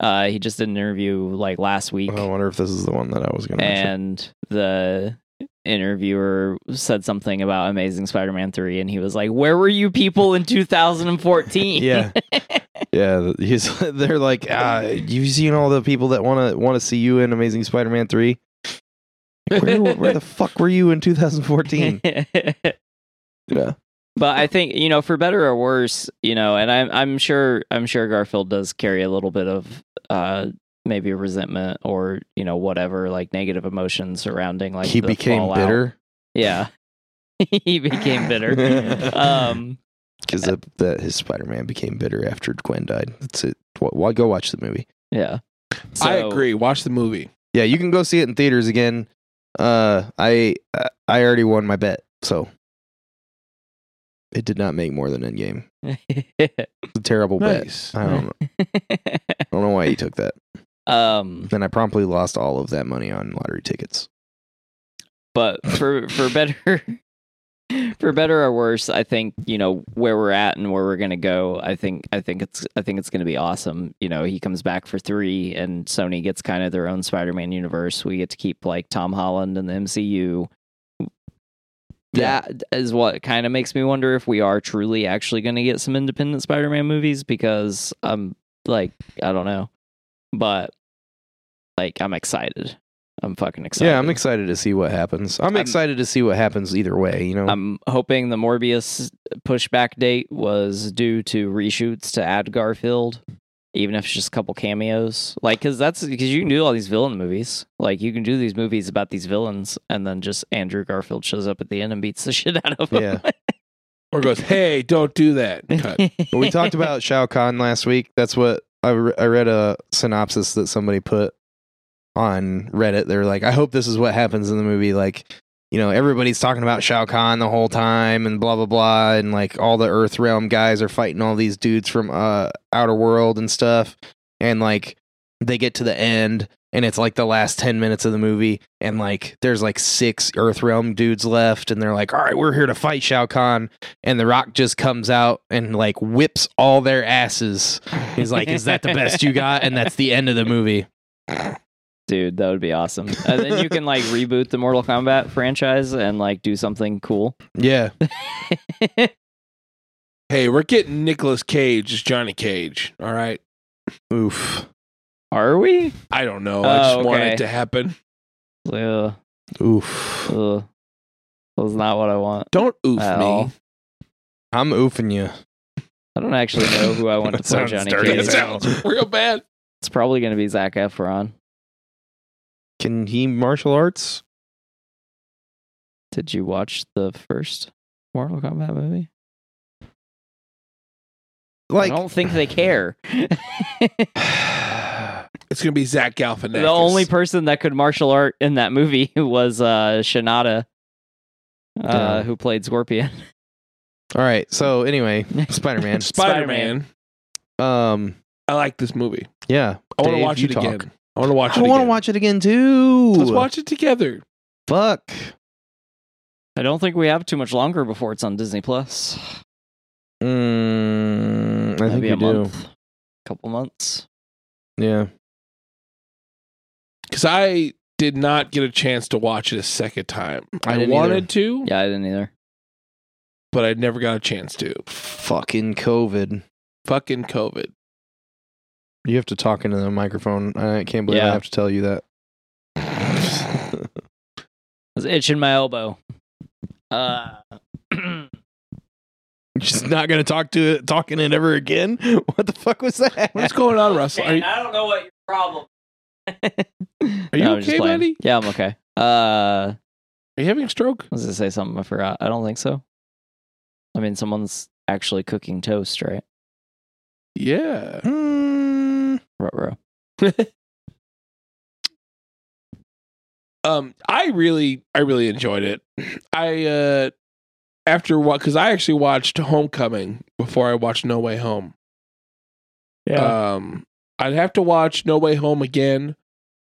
uh he just did an interview like last week I wonder if this is the one that I was going to mention. and the interviewer said something about Amazing Spider-Man 3 and he was like, "Where were you people in 2014?" [LAUGHS] Yeah. [LAUGHS] Yeah, he's they're like, ah, you've seen all the people that want to want to see you in Amazing Spider-Man 3? Where, where the fuck were you in 2014? Yeah. But I think, you know, for better or worse, you know, and I'm I'm sure I'm sure Garfield does carry a little bit of uh maybe resentment or, you know, whatever like negative emotions surrounding like he the became fallout. bitter Yeah. [LAUGHS] he became bitter. um [LAUGHS] because that his Spider-Man became bitter after Gwen died. That's it. Wh- Why go watch the movie? yeah. I agree. Watch the movie. Yeah, you can go see it in theaters again. Uh, I I already won my bet, so it did not make more than Endgame. [LAUGHS] It's a terrible Nice. bet. I don't know. I don't know why you took that. [LAUGHS] um Then I promptly lost all of that money on lottery tickets. but for for better [LAUGHS] for better or worse i think you know where we're at and where we're gonna go i think i think it's i think it's gonna be awesome you know he comes back for three and sony gets kind of their own spider-man universe we get to keep like tom holland and the mcu Yeah. that is what kind of makes me wonder if we are truly actually going to get some independent spider-man movies because i'm like i don't know but like i'm excited i'm fucking excited Yeah, I'm excited to see what happens. I'm, I'm- excited to see what happens either way. You know, I'm hoping the Morbius pushback date was due to reshoots to add Garfield, even if it's just a couple cameos. Like, because that's because you can do all these villain movies. Like, you can do these movies about these villains, and then just Andrew Garfield shows up at the end and beats the [LAUGHS] shit out of them. Yeah. [LAUGHS] or goes, "Hey, don't do that." [LAUGHS] Cut. But we talked about Shao Kahn last week. That's what I, re- I read a synopsis that somebody put on Reddit. They were like, I hope this is what happens in the movie. Like, you know, everybody's talking about Shao Kahn the whole time and blah, blah, blah. And like all the Earth Realm guys are fighting all these dudes from uh, Outer World and stuff. And like they get to the end and it's like the last 10 minutes of the movie. And like there's like six earth realm dudes left and they're like all right we're here to fight shao kahn. And the rock just comes out and like whips all their asses. He's like is that the best you got? And that's the end of the movie [LAUGHS] Dude, that would be awesome. And then you can like reboot the Mortal Kombat franchise and like do something cool. yeah [LAUGHS] Hey, we're getting Nicolas Cage as Johnny Cage. All right. oof Are we? I don't know. I just Oh, want okay. it to happen. Ugh, oof ugh. That's not what I want. Don't oof At me. all. i'm oofing you I don't actually know who I want to [LAUGHS] That play sounds Johnny dirty Cage. as hell. sounds real bad. It's probably going to be Zac Efron. Can he martial arts Did you watch the first Mortal Kombat movie? like I don't think they care. [SIGHS] [SIGHS] It's gonna be Zach Galifianakis. the only person that could martial art in that movie [LAUGHS] was uh, Shinada, uh, Yeah. who played Scorpion. all right so anyway [LAUGHS] spider-man Spider Man. um I like this movie. yeah I want to watch you it talk. again. I want to watch i it want to again. watch it again too Let's watch it together. fuck I don't think we have too much longer before it's on Disney Plus. Mm, I think Maybe we a do. month, couple months. Yeah. Because I did not get a chance to watch it a second time. I I, wanted either. to, Yeah, I didn't either. but I never got a chance to. Fucking COVID. Fucking COVID. You have to talk into the microphone. I can't believe I have to tell you that. I was itching my elbow. Uh, You're [CLEARS THROAT] just not gonna talk to it, talking it ever again. [LAUGHS] What the fuck was that? What's going on, Russell? Are you, I don't know what your problem. [LAUGHS] Are you okay, buddy? Yeah, I'm okay. Uh, are you having a stroke? I was gonna say something I forgot. I don't think so. I mean, someone's actually cooking toast, right? Yeah. Mm, Ruh-roh. [LAUGHS] Um, I really, I really enjoyed it. I uh, after what? Because I actually watched Homecoming before I watched No Way Home. Yeah. Um, I'd have to watch No Way Home again,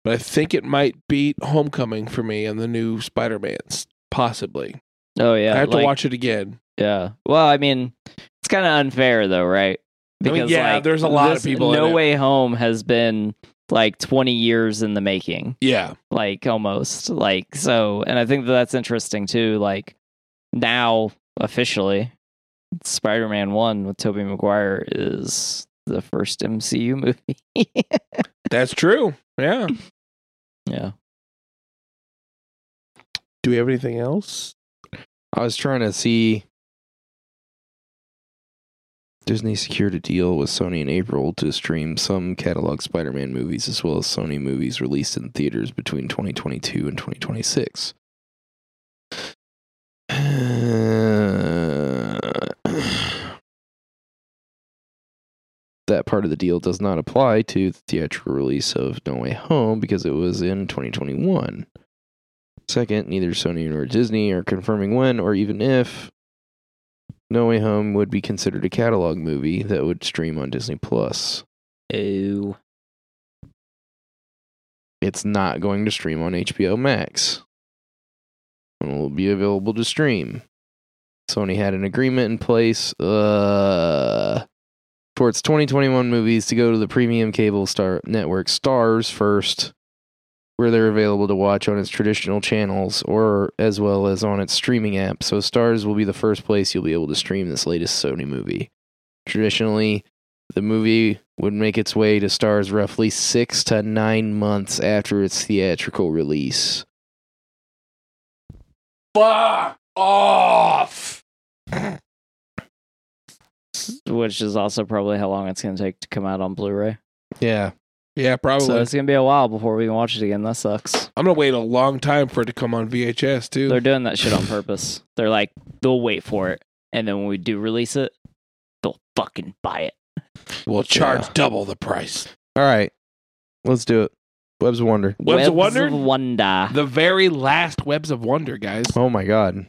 but I think it might beat Homecoming for me and the new Spider Man's possibly. oh yeah. I have like- to watch it again. Yeah. Well, I mean, it's kind of unfair though, right? I mean, yeah, there's a lot of this people in No it. Way Home has been like 20 years in the making, Yeah, like almost. Like so, and I think that that's interesting too. Like now, officially, Spider-Man One with Tobey Maguire is the first MCU [LAUGHS] movie. that's true. Yeah. [COUGHS] yeah. Do we have anything else? I was trying to see. Disney secured a deal with Sony in April to stream some catalog Spider Man movies as well as Sony movies released in theaters between 2022 and 2026. [SIGHS] that part of the deal does not apply to the theatrical release of No Way Home because it was in 2021. Second, neither Sony nor Disney are confirming when or even if No Way Home would be considered a catalog movie that would stream on Disney Plus. Oh. It's not going to stream on HBO Max. It will be available to stream. Sony had an agreement in place uh, for its 2021 movies to go to the premium cable star network Starz first, where they're available to watch on its traditional channels or as well as on its streaming app. So Starz will be the first place you'll be able to stream this latest Sony movie. Traditionally, the movie would make its way to Starz roughly six to nine months after its theatrical release. Fuck off. Which is also probably how long it's going to take to come out on Blu-ray. Yeah. Yeah, probably. So it's going to be a while before we can watch it again. That sucks. I'm gonna wait a long time for it to come on VHS too. They're doing that shit on purpose. They're like, they'll wait for it. and then when we do release it, they'll fucking buy it. We'll charge Yeah. double the price. All right, let's do it. Webs of Wonder. Webs of Wonder? of Wonder. The very last Webs of Wonder, guys. Oh my god.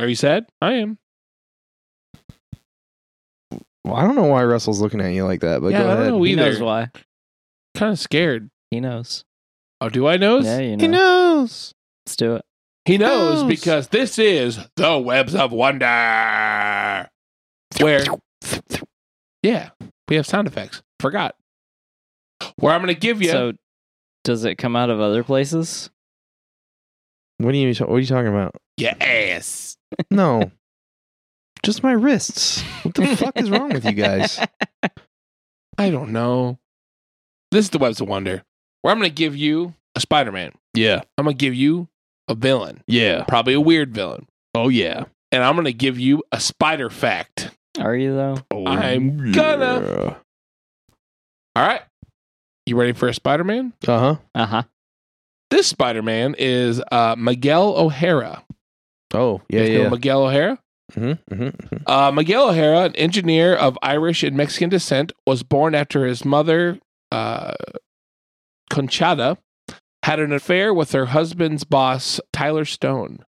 Are you sad? I am. Well, I don't know why Russell's looking at you like that, but Yeah, go I don't ahead. know he knows why. Kind of scared. He knows. Oh, do I know? Yeah, you know. He knows. Let's do it. He knows knows. because this is the Webs of Wonder. Where, yeah, we have sound effects. Forgot. Where I'm going to give you. So, does it come out of other places? What are you? What are you talking about? your ass. [LAUGHS] No, just my wrists. What the fuck is wrong with you guys? [LAUGHS] I don't know. This is the Webs of Wonder. Where I'm going to give you a Spider Man. Yeah. I'm going to give you a villain, Yeah. probably a weird villain. Oh yeah. And I'm going to give you a spider fact. Are you though? Oh, I'm gonna- All right. You ready for a Spider Man? Uh huh. Uh huh. This Spider Man is uh, Miguel O'Hara. Oh yeah, You guys know yeah. Miguel O'Hara? Mm-hmm, mm-hmm. Uh, Miguel O'Hara, an engineer of Irish and Mexican descent, was born after his mother, uh, Conchata, had an affair with her husband's boss, Tyler Stone.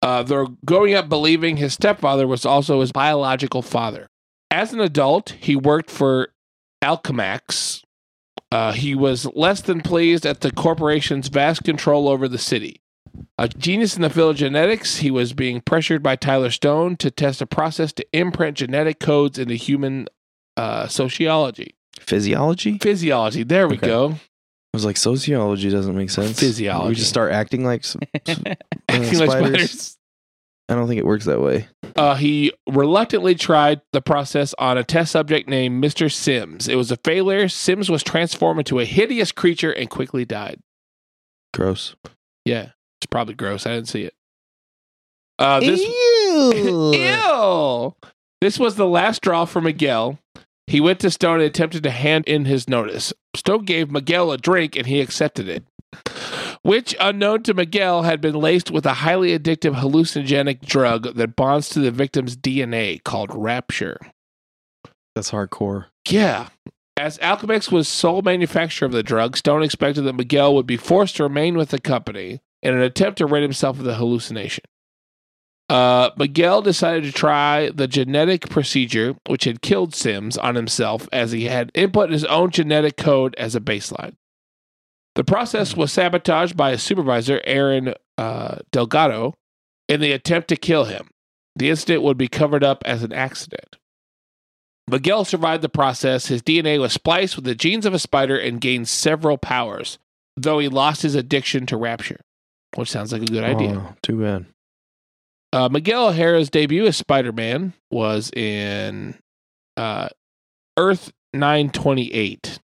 Uh, they're growing up believing his stepfather was also his biological father. As an adult, he worked for Alchemax. Uh, he was less than pleased at the corporation's vast control over the city. A genius in the field of genetics, he was being pressured by Tyler Stone to test a process to imprint genetic codes into human uh, sociology. Physiology. Physiology, there we Okay. go. I was like, sociology doesn't make sense. Physiology. We just start acting like [LAUGHS] s- uh, Acting like spiders. I don't think it works that way. Uh, he reluctantly tried the process on a test subject named Mr. Sims. It was a failure. Sims was transformed into a hideous creature and quickly died. Gross. Yeah, it's probably gross. I didn't see it. Uh, this Ew. [LAUGHS] Ew. This was the last straw for Miguel. He went to Stone and attempted to hand in his notice. Stone gave Miguel a drink and he accepted it, which, unknown to Miguel, had been laced with a highly addictive hallucinogenic drug that bonds to the victim's DNA called Rapture. That's hardcore. Yeah. As Alchemax was sole manufacturer of the drug, Stone expected that Miguel would be forced to remain with the company in an attempt to rid himself of the hallucination. Uh, Miguel decided to try the genetic procedure, which had killed Sims, on himself as he had input his own genetic code as a baseline. The process was sabotaged by his supervisor, Aaron uh, Delgado, in the attempt to kill him. The incident would be covered up as an accident. Miguel survived the process. His DNA was spliced with the genes of a spider and gained several powers, though he lost his addiction to rapture, which sounds like a good idea. Oh, too bad. Uh, Miguel O'Hara's debut as Spider Man was in uh, Earth 928,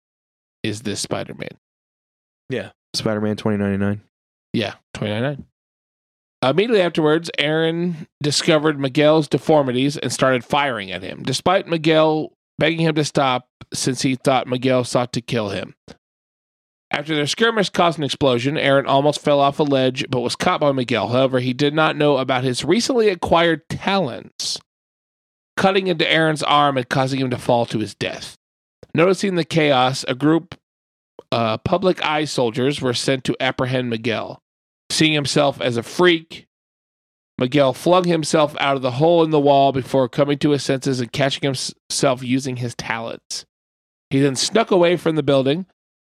is this Spider Man. Yeah. Spider Man 2099. Yeah, 2099. Immediately afterwards, Aaron discovered Miguel's deformities and started firing at him, despite Miguel begging him to stop since he thought Miguel sought to kill him. After their skirmish caused an explosion, Aaron almost fell off a ledge but was caught by Miguel. However, he did not know about his recently acquired talons, cutting into Aaron's arm and causing him to fall to his death. Noticing the chaos, a group uh, public eye soldiers were sent to apprehend Miguel. Seeing himself as a freak, Miguel flung himself out of the hole in the wall before coming to his senses and catching himself using his talons. He then snuck away from the building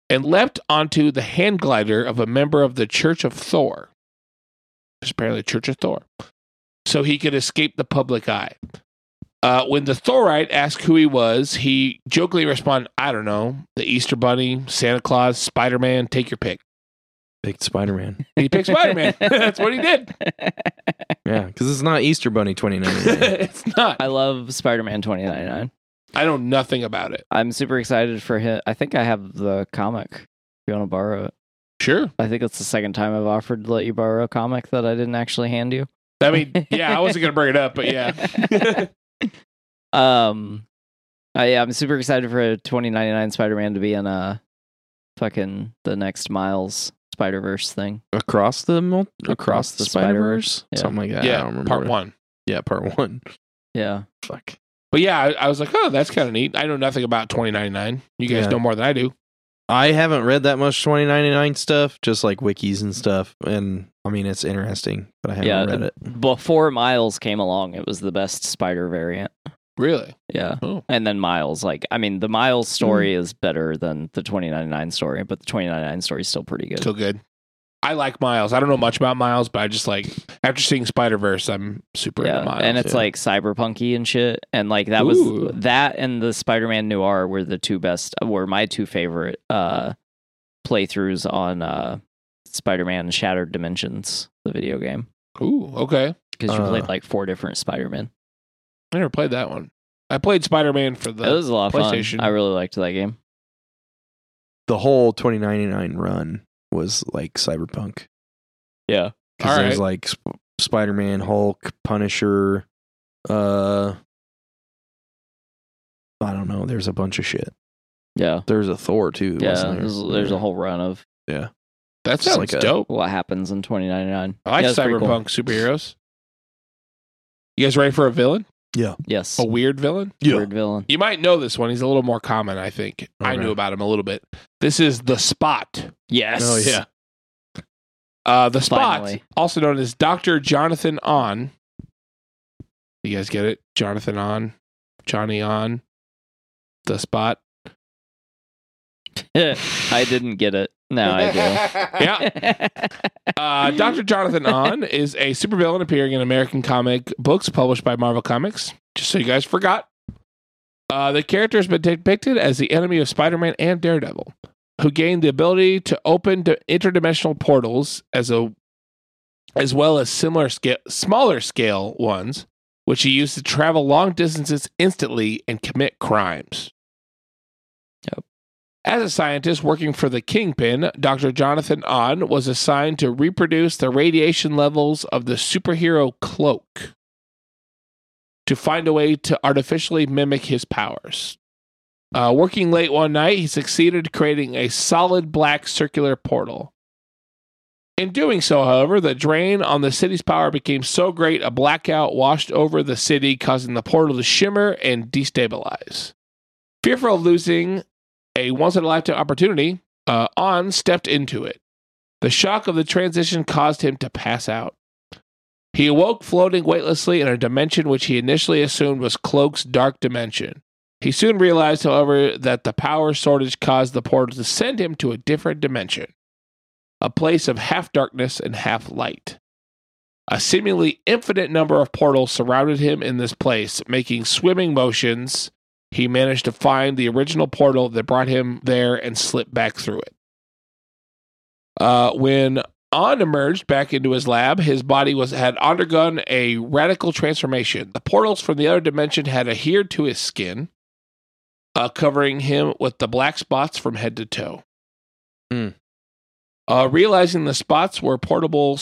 and leapt onto the hand glider of a member of the Church of Thor. There's apparently a Church of Thor. So he could escape the public eye. Uh, when the Thorite asked who he was, he jokingly responded, I don't know, the Easter Bunny, Santa Claus, Spider Man, take your pick. Picked Spider Man. He picked Spider Man. [LAUGHS] [LAUGHS] That's what he did. yeah, because it's not Easter Bunny 2099. [LAUGHS] it's not. I love Spider Man 2099. I know nothing about it. I'm super excited for him. I think I have the comic. If you want to borrow it, Sure. I think it's the second time I've offered to let you borrow a comic that I didn't actually hand you. I mean, yeah, I wasn't going to bring it up, but yeah. [LAUGHS] Um, uh, yeah, I'm super excited for a 2099 Spider-Man to be in uh fucking the next Miles Spider Verse thing. across the mul- across, Across the the Spider Verse, Yeah. something like that. I yeah, don't remember part it- one. Yeah, part one. Yeah. Fuck. But yeah, I, I was like, oh, that's kind of neat. I know nothing about 2099. You guys Yeah. know more than I do. I haven't read that much 2099 stuff, just like wikis and stuff. And I mean, it's interesting, but I haven't Yeah, read it. Before Miles came along, it was the best spider variant. Really? Yeah. Oh. And then Miles, like, I mean, the Miles story Hmm. is better than the 2099 story, but the 2099 story is still pretty good. Still good. I like Miles. I don't know much about Miles, but I just like after seeing Spider Verse, I'm super yeah, into Miles. and it's yeah. like cyberpunky and shit, and like that Ooh. was that and the Spider-Man Noir were the two best, were my two favorite uh playthroughs on uh Spider-Man Shattered Dimensions, the video game, Ooh, okay. because you Uh. played like four different Spider-Man. I never played that one. I played Spider Man for It the. was a lot of fun. PlayStation. I really liked that game. The whole 2099 run was like cyberpunk. Yeah, Because there's right. like Sp- Spider Man, Hulk, Punisher. Uh, I don't know. There's a bunch of shit. yeah, There's a Thor too. yeah. wasn't there? There's, there's a whole run of Yeah. that sounds like a- dope. what happens in 2099. I like Yeah, it's pretty cool. cyberpunk superheroes. You guys ready for a villain? Yes, A weird villain? weird villain. You might know this one. He's a little more common, I think. I Okay. knew about him a little bit. This is the Spot. Yes. Oh yeah. Uh, the Spot, Finally. also known as Doctor Jonathan Ohnn. You guys get it? Jonathan Ohnn, Johnny On, the Spot. [LAUGHS] I didn't get it. Now I do. [LAUGHS] Yeah. [LAUGHS] Uh, Dr. Jonathan Ohnn is a supervillain appearing in American comic books published by Marvel Comics. Just so you guys forgot. Uh, the character has been depicted as the enemy of Spider Man and Daredevil, who gained the ability to open to interdimensional portals as a as well as similar scale, smaller scale ones, which he used to travel long distances instantly and commit crimes. As a scientist working for the Kingpin, Dr. Jonathan Ohnn was assigned to reproduce the radiation levels of the superhero cloak to find a way to artificially mimic his powers. Uh, working late one night, he succeeded creating a solid black circular portal. In doing so, however, the drain on the city's power became so great a blackout washed over the city, causing the portal to shimmer and destabilize. Fearful of losing a once in a lifetime opportunity, uh, stepped into it. The shock of the transition caused him to pass out. He awoke floating weightlessly in a dimension which he initially assumed was Cloak's dark dimension. He soon realized, however, that the power shortage caused the portal to send him to a different dimension, a place of half darkness and half light. A seemingly infinite number of portals surrounded him in this place, making swimming motions. He managed to find the original portal that brought him there and slip back through it. Uh, when Ohnn emerged back into his lab, his body was had undergone a radical transformation. The portals from the other dimension had adhered to his skin, uh, covering him with the black spots from head to toe. Hmm. Uh, realizing the spots were portable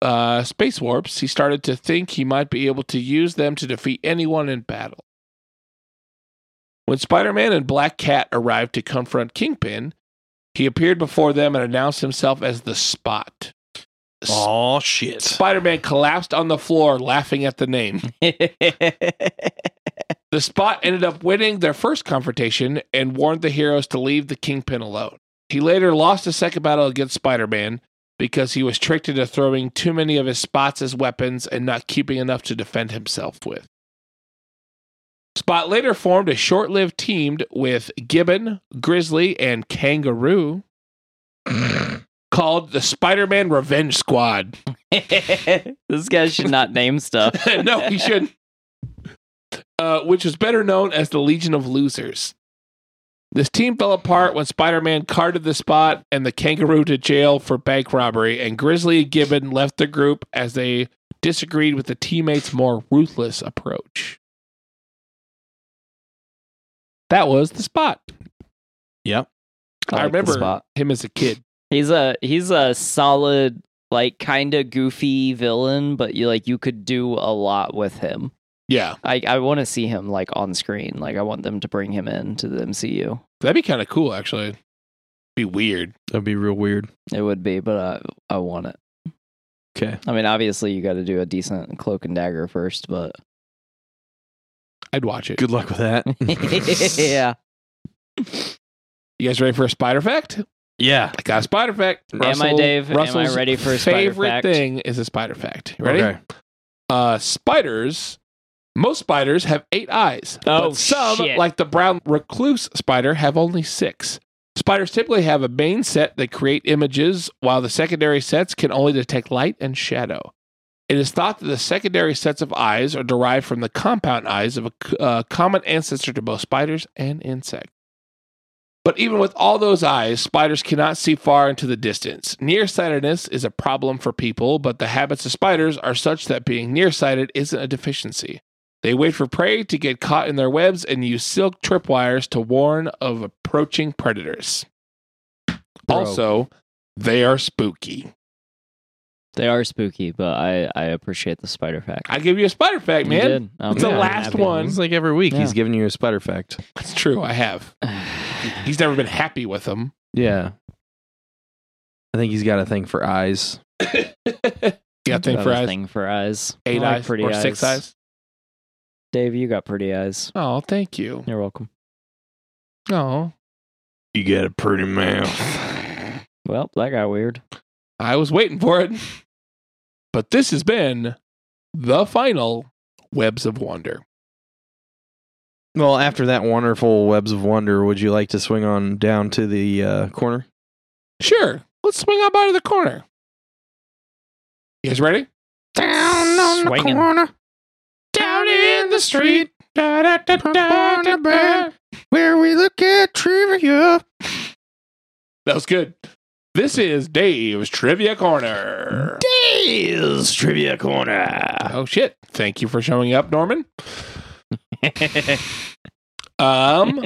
uh, space warps, he started to think he might be able to use them to defeat anyone in battle. When Spider Man and Black Cat arrived to confront Kingpin, he appeared before them and announced himself as the Spot. Oh shit. Spider Man collapsed on the floor, laughing at the name. [LAUGHS] The Spot ended up winning their first confrontation and warned the heroes to leave the Kingpin alone. He later lost a second battle against Spider Man because he was tricked into throwing too many of his spots as weapons and not keeping enough to defend himself with. Spot later formed a short lived team with Gibbon, Grizzly, and Kangaroo called the Spider Man Revenge Squad. [LAUGHS] this guy should not name stuff. [LAUGHS] no, he shouldn't. Uh, which was better known as the Legion of Losers. This team fell apart when Spider Man carted the spot and the kangaroo to jail for bank robbery, and Grizzly and Gibbon left the group as they disagreed with the teammates' more ruthless approach. That was the spot. Yep. I, like the remember him as a kid. He's a he's a solid like kind of goofy villain, but you like you could do a lot with him. Yeah, I I want to see him like on screen. Like I want them to bring him in into the MCU. that'd be kind of cool, actually. Be weird. That'd be real weird. It would be, but I I want it. Okay. I mean, obviously you got to do a decent cloak and dagger first, but I'd watch it. Good luck with that. [LAUGHS] yeah. You guys ready for a spider fact? yeah. I got a spider fact. Am I, Dave? Am I Russell's ready for a spider fact? favorite fact? thing is a spider fact. You ready? Okay. Uh, spiders. Most spiders have eight eyes. Oh, but some, shit. like the brown recluse spider, have only six. Spiders typically have a main set that create images, while the secondary sets can only detect light and shadow. It is thought that the secondary sets of eyes are derived from the compound eyes of a uh, common ancestor to both spiders and insects. But even with all those eyes, spiders cannot see far into the distance. Nearsightedness is a problem for people, but the habits of spiders are such that being nearsighted isn't a deficiency. They wait for prey to get caught in their webs and use silk tripwires to warn of approaching predators. Bro. Also, they are spooky. They are spooky, but I, I appreciate the spider fact. I give you a spider fact, You man. did. I'm It's the very last happy. one. It's like every week he's giving you a spider fact. That's true. I have. [SIGHS] He's never been happy with them. Yeah. I think he's got a thing for eyes. you [LAUGHS] got thing Got for a eyes? thing for eyes. Eight I like eyes pretty or six eyes? Dave, you got pretty eyes. Oh, thank you. You're welcome. Oh, You got a pretty mouth. Well, that got weird. I was waiting for it. But this has been the final Webs of Wonder. Well, after that wonderful webs of wonder, would you like to swing on down to the uh, corner? Sure, let's swing on by to the corner. You guys ready? Down on the corner, down in the street, Da, da, da, da, da, da. where we look at trivia. That was good. This is Dave's Trivia Corner. Dave's Trivia Corner. Oh shit! Thank you for showing up, Norman. Um,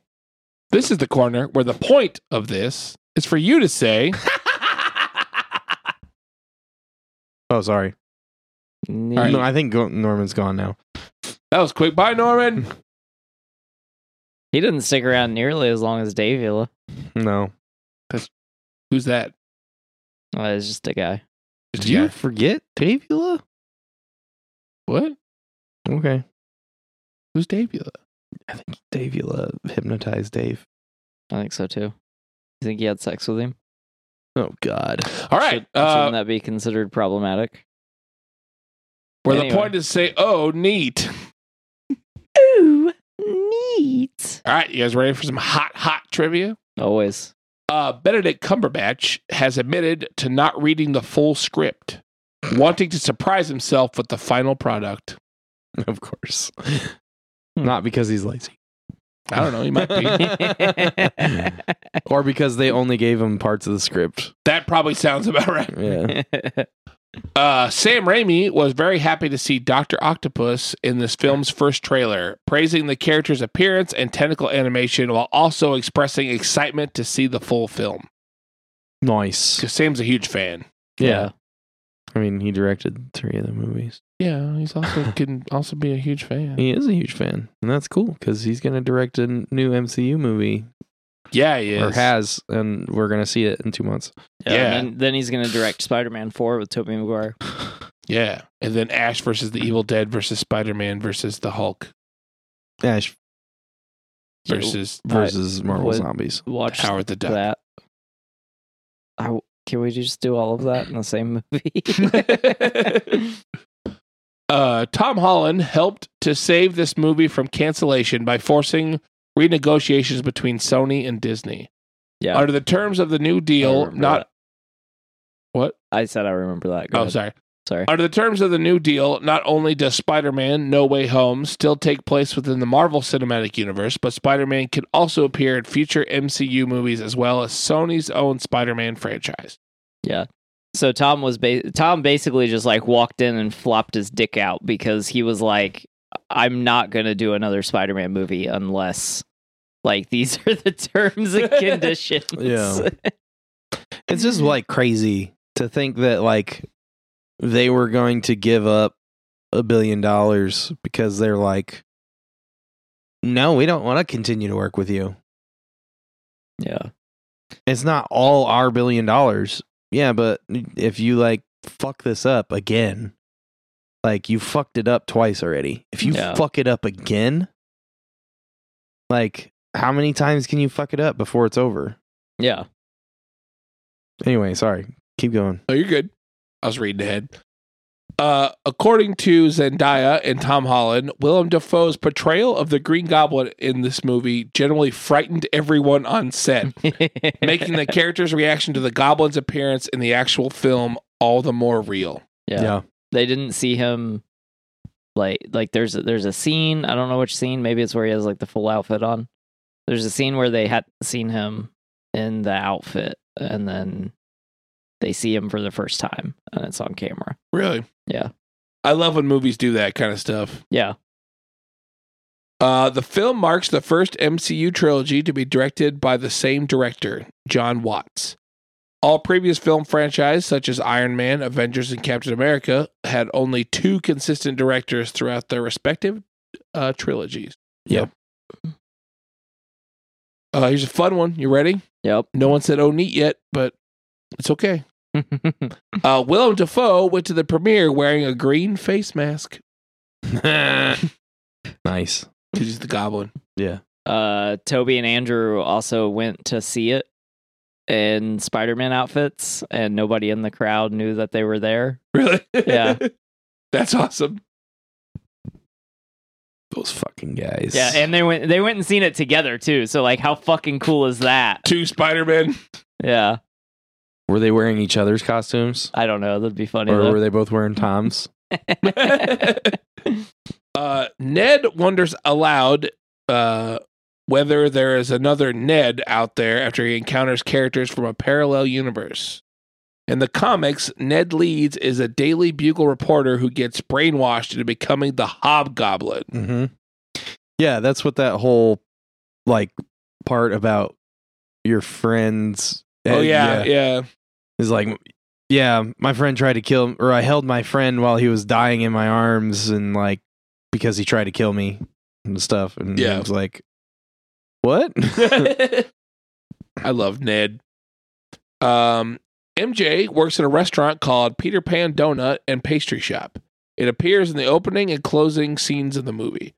[LAUGHS] this is the corner where the point of this is for you to say, [LAUGHS] Oh, sorry. Neat. No, I think go- Norman's gone now. "That was quick." Bye, Norman. He didn't stick around nearly as long as Davula. No. Who's that? Uh, it's just a guy. Just Did a you guy. forget Davula? What? Okay. Who's Davula? I think Davula hypnotized Dave. I think so too. You think he had sex with him? Oh, God. All right. Should, uh, shouldn't that be considered problematic? where anyway. the point is to say, "Oh, neat." Ooh, neat. All right, you guys ready for some hot, hot trivia? Always. Uh, Benedict Cumberbatch has admitted to not reading the full script, wanting to surprise himself with the final product. [LAUGHS] Of course. Not because he's lazy. I don't know. He might be. [LAUGHS] or because they only gave him parts of the script. that probably sounds about right. Yeah. [LAUGHS] Uh, Sam Raimi was very happy to see Dr. Octopus in this film's first trailer, praising the character's appearance and technical animation while also expressing excitement to see the full film. Nice. Because Sam's a huge fan. Yeah. I mean, he directed three of the movies. Yeah, he's also [LAUGHS] can also be a huge fan. He is a huge fan. And that's cool because he's going to direct a new MCU movie Yeah, he is. or has, and we're going to see it in two months. Yeah. Yeah. And then, then he's going to direct Spider Man 4 with Tobey Maguire. [LAUGHS] Yeah, and then Ash versus the Evil Dead versus Spider Man versus the Hulk Ash versus versus Marvel would- Zombies. Watch Howard the Duck. that. I, can we just do all of that in the same movie? [LAUGHS] [LAUGHS] uh, Tom Holland helped to save this movie from cancellation by forcing renegotiations between Sony and Disney. yeah. Under the terms of the new deal, not that. what? I said I remember that. Go Oh, ahead. sorry. Sorry. Under the terms of the new deal, not only does Spider Man No Way Home still take place within the Marvel Cinematic Universe, but Spider Man can also appear in future MCU movies as well as Sony's own Spider Man franchise. Yeah. So Tom was ba- Tom basically just like walked in and flopped his dick out because he was like, "I'm not gonna do another Spider-Man movie unless like these are the terms and [LAUGHS] conditions." Yeah. It's just like crazy to think that like they were going to give up a billion dollars because they're like, no, we don't want to continue to work with you. yeah. It's not all our billion dollars. Yeah, but if you like fuck this up again, Like you fucked it up twice already. If you Yeah. fuck it up again, like how many times can you fuck it up before it's over? Yeah. Anyway, sorry. Keep going. Oh, you're good. I was reading ahead. Uh, according to Zendaya and Tom Holland, Willem Dafoe's portrayal of the Green Goblin in this movie generally frightened everyone on set, [LAUGHS] making the character's reaction to the Goblin's appearance in the actual film all the more real. yeah. yeah. They didn't see him like like there's a, there's a scene, I don't know which scene, maybe it's where he has like the full outfit on. There's a scene where they had seen him in the outfit and then they see him for the first time and it's on camera. Really? Yeah. I love when movies do that kind of stuff. Yeah. Uh, the film marks the first MCU trilogy to be directed by the same director, John Watts. All previous film franchises, such as Iron Man, Avengers, and Captain America, had only two consistent directors throughout their respective uh, trilogies. Yep. Uh, here's a fun one. You ready? Yep. No one said "oh neat" yet, but it's okay. [LAUGHS] Uh, Willem Dafoe went to the premiere wearing a green face mask [LAUGHS] nice. because he's the Goblin. Yeah. uh Tobey and Andrew also went to see it in Spider-Man outfits and nobody in the crowd knew that they were there. Really? Yeah. [LAUGHS] That's awesome. Those fucking guys. Yeah, and they went they went and seen it together too. So like how fucking cool is that? Two Spider Man. Yeah. were they wearing each other's costumes? I don't know. That'd be funny. Or though. were they both wearing Tom's? [LAUGHS] [LAUGHS] uh, Ned wonders aloud uh, whether there is another Ned out there after he encounters characters from a parallel universe. In the comics, Ned Leeds is a Daily Bugle reporter who gets brainwashed into becoming the Hobgoblin. Mm-hmm. Yeah, that's what that whole like part about your friends. oh uh, yeah, yeah, is like, yeah, my friend tried to kill, or I held my friend while he was dying in my arms, and like because he tried to kill me and stuff, and Yeah. I was like, what? [LAUGHS] [LAUGHS] I love Ned. Um, MJ works in a restaurant called Peter Pan Donut and Pastry Shop. It appears in the opening and closing scenes of the movie.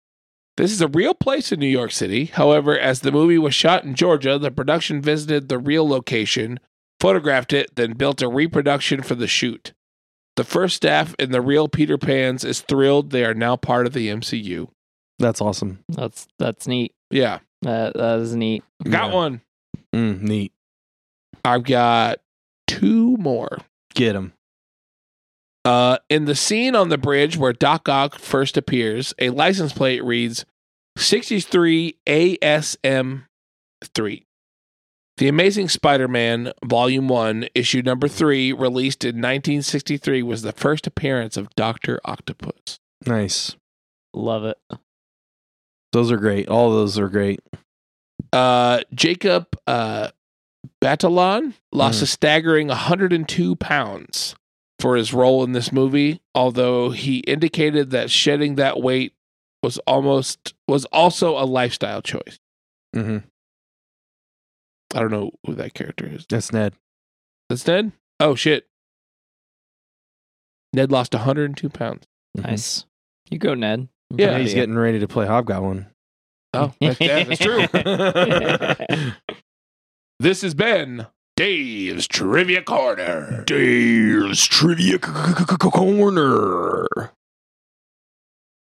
This is a real place in New York City. However, as the movie was shot in Georgia, the production visited the real location, photographed it, then built a reproduction for the shoot. The first staff in the real Peter Pans is thrilled they are now part of the MCU. That's awesome. That's that's neat. Yeah, That that is neat. got Yeah. one. Mm, neat. I've got two more. Get him. Uh, in the scene on the bridge where Doc Ock first appears, a license plate reads 63 ASM 3. The Amazing Spider Man, Volume 1, Issue Number 3, released in 1963, was the first appearance of Dr. Octopus. Nice. Love it. Those are great. All those are great. Uh, Jacob uh, Batalon lost Mm. a staggering 102 pounds for his role in this movie, although he indicated that shedding that weight was almost was also a lifestyle choice. Mm-hmm. I don't know who that character is. That's Ned. That's Ned. Oh shit! Ned lost 102 pounds. Mhm. Nice. You go, Ned. I'm Yeah, He's getting ready to play Hobgoblin. Oh, that's, that- that's true. [LAUGHS] [LAUGHS] [LAUGHS] this has been Dave's Trivia Corner. Dave's Trivia Corner.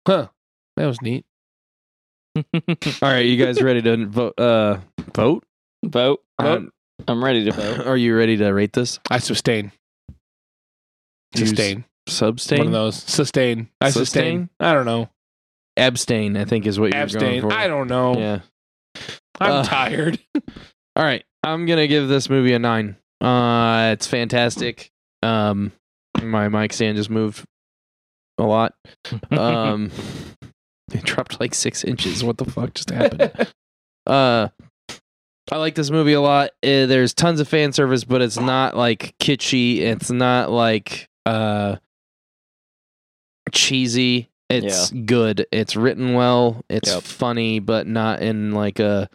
Huh? That was neat. [LAUGHS] All right, you guys ready to vote? Uh, vote? vote. Um, I'm ready to vote. are you ready to rate this? I sustain. Sustain. Substain. One of those. Sustain. I sustain. Sustain? I don't know. Abstain. I think is what you're Abstain. going for. I don't know. Yeah. I'm Uh, tired. [LAUGHS] All right, I'm gonna give this movie a nine. Uh, it's fantastic. Um, my mic stand just moved a lot. Um, [LAUGHS] [LAUGHS] it dropped like six inches. What the fuck just happened? [LAUGHS] uh, I like this movie a lot. Uh, there's tons of fan service, but it's not like kitschy. It's not like uh cheesy. It's good. It's written well. It's Yep. funny, but not in like a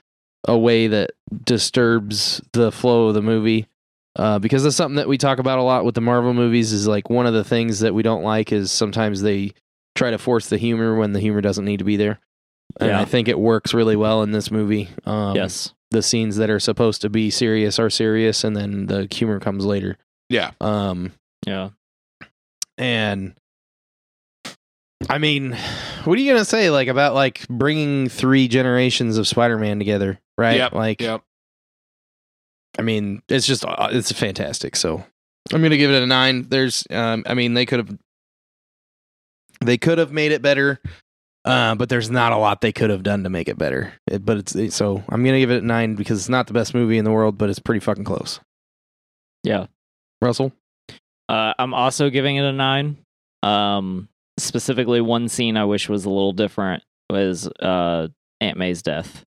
a way that disturbs the flow of the movie. Uh, because that's something that we talk about a lot with the Marvel movies is like one of the things that we don't like is sometimes they try to force the humor when the humor doesn't need to be there. And Yeah. I think it works really well in this movie. Um, yes. The scenes that are supposed to be serious are serious, and then the humor comes later. Yeah. Um, Yeah. and I mean, what are you gonna say like about like bringing three generations of Spider-Man together, right? Yep, Like, Yep. I mean, it's just uh, it's fantastic. So I'm gonna give it a nine. There's, um, I mean, they could have they could have made it better, uh, but there's not a lot they could have done to make it better. It, but it's it, so I'm gonna give it a nine because it's not the best movie in the world, but it's pretty fucking close. Yeah. Russell, Uh, I'm also giving it a nine. Um, specifically, one scene I wish was a little different was uh, Aunt May's death.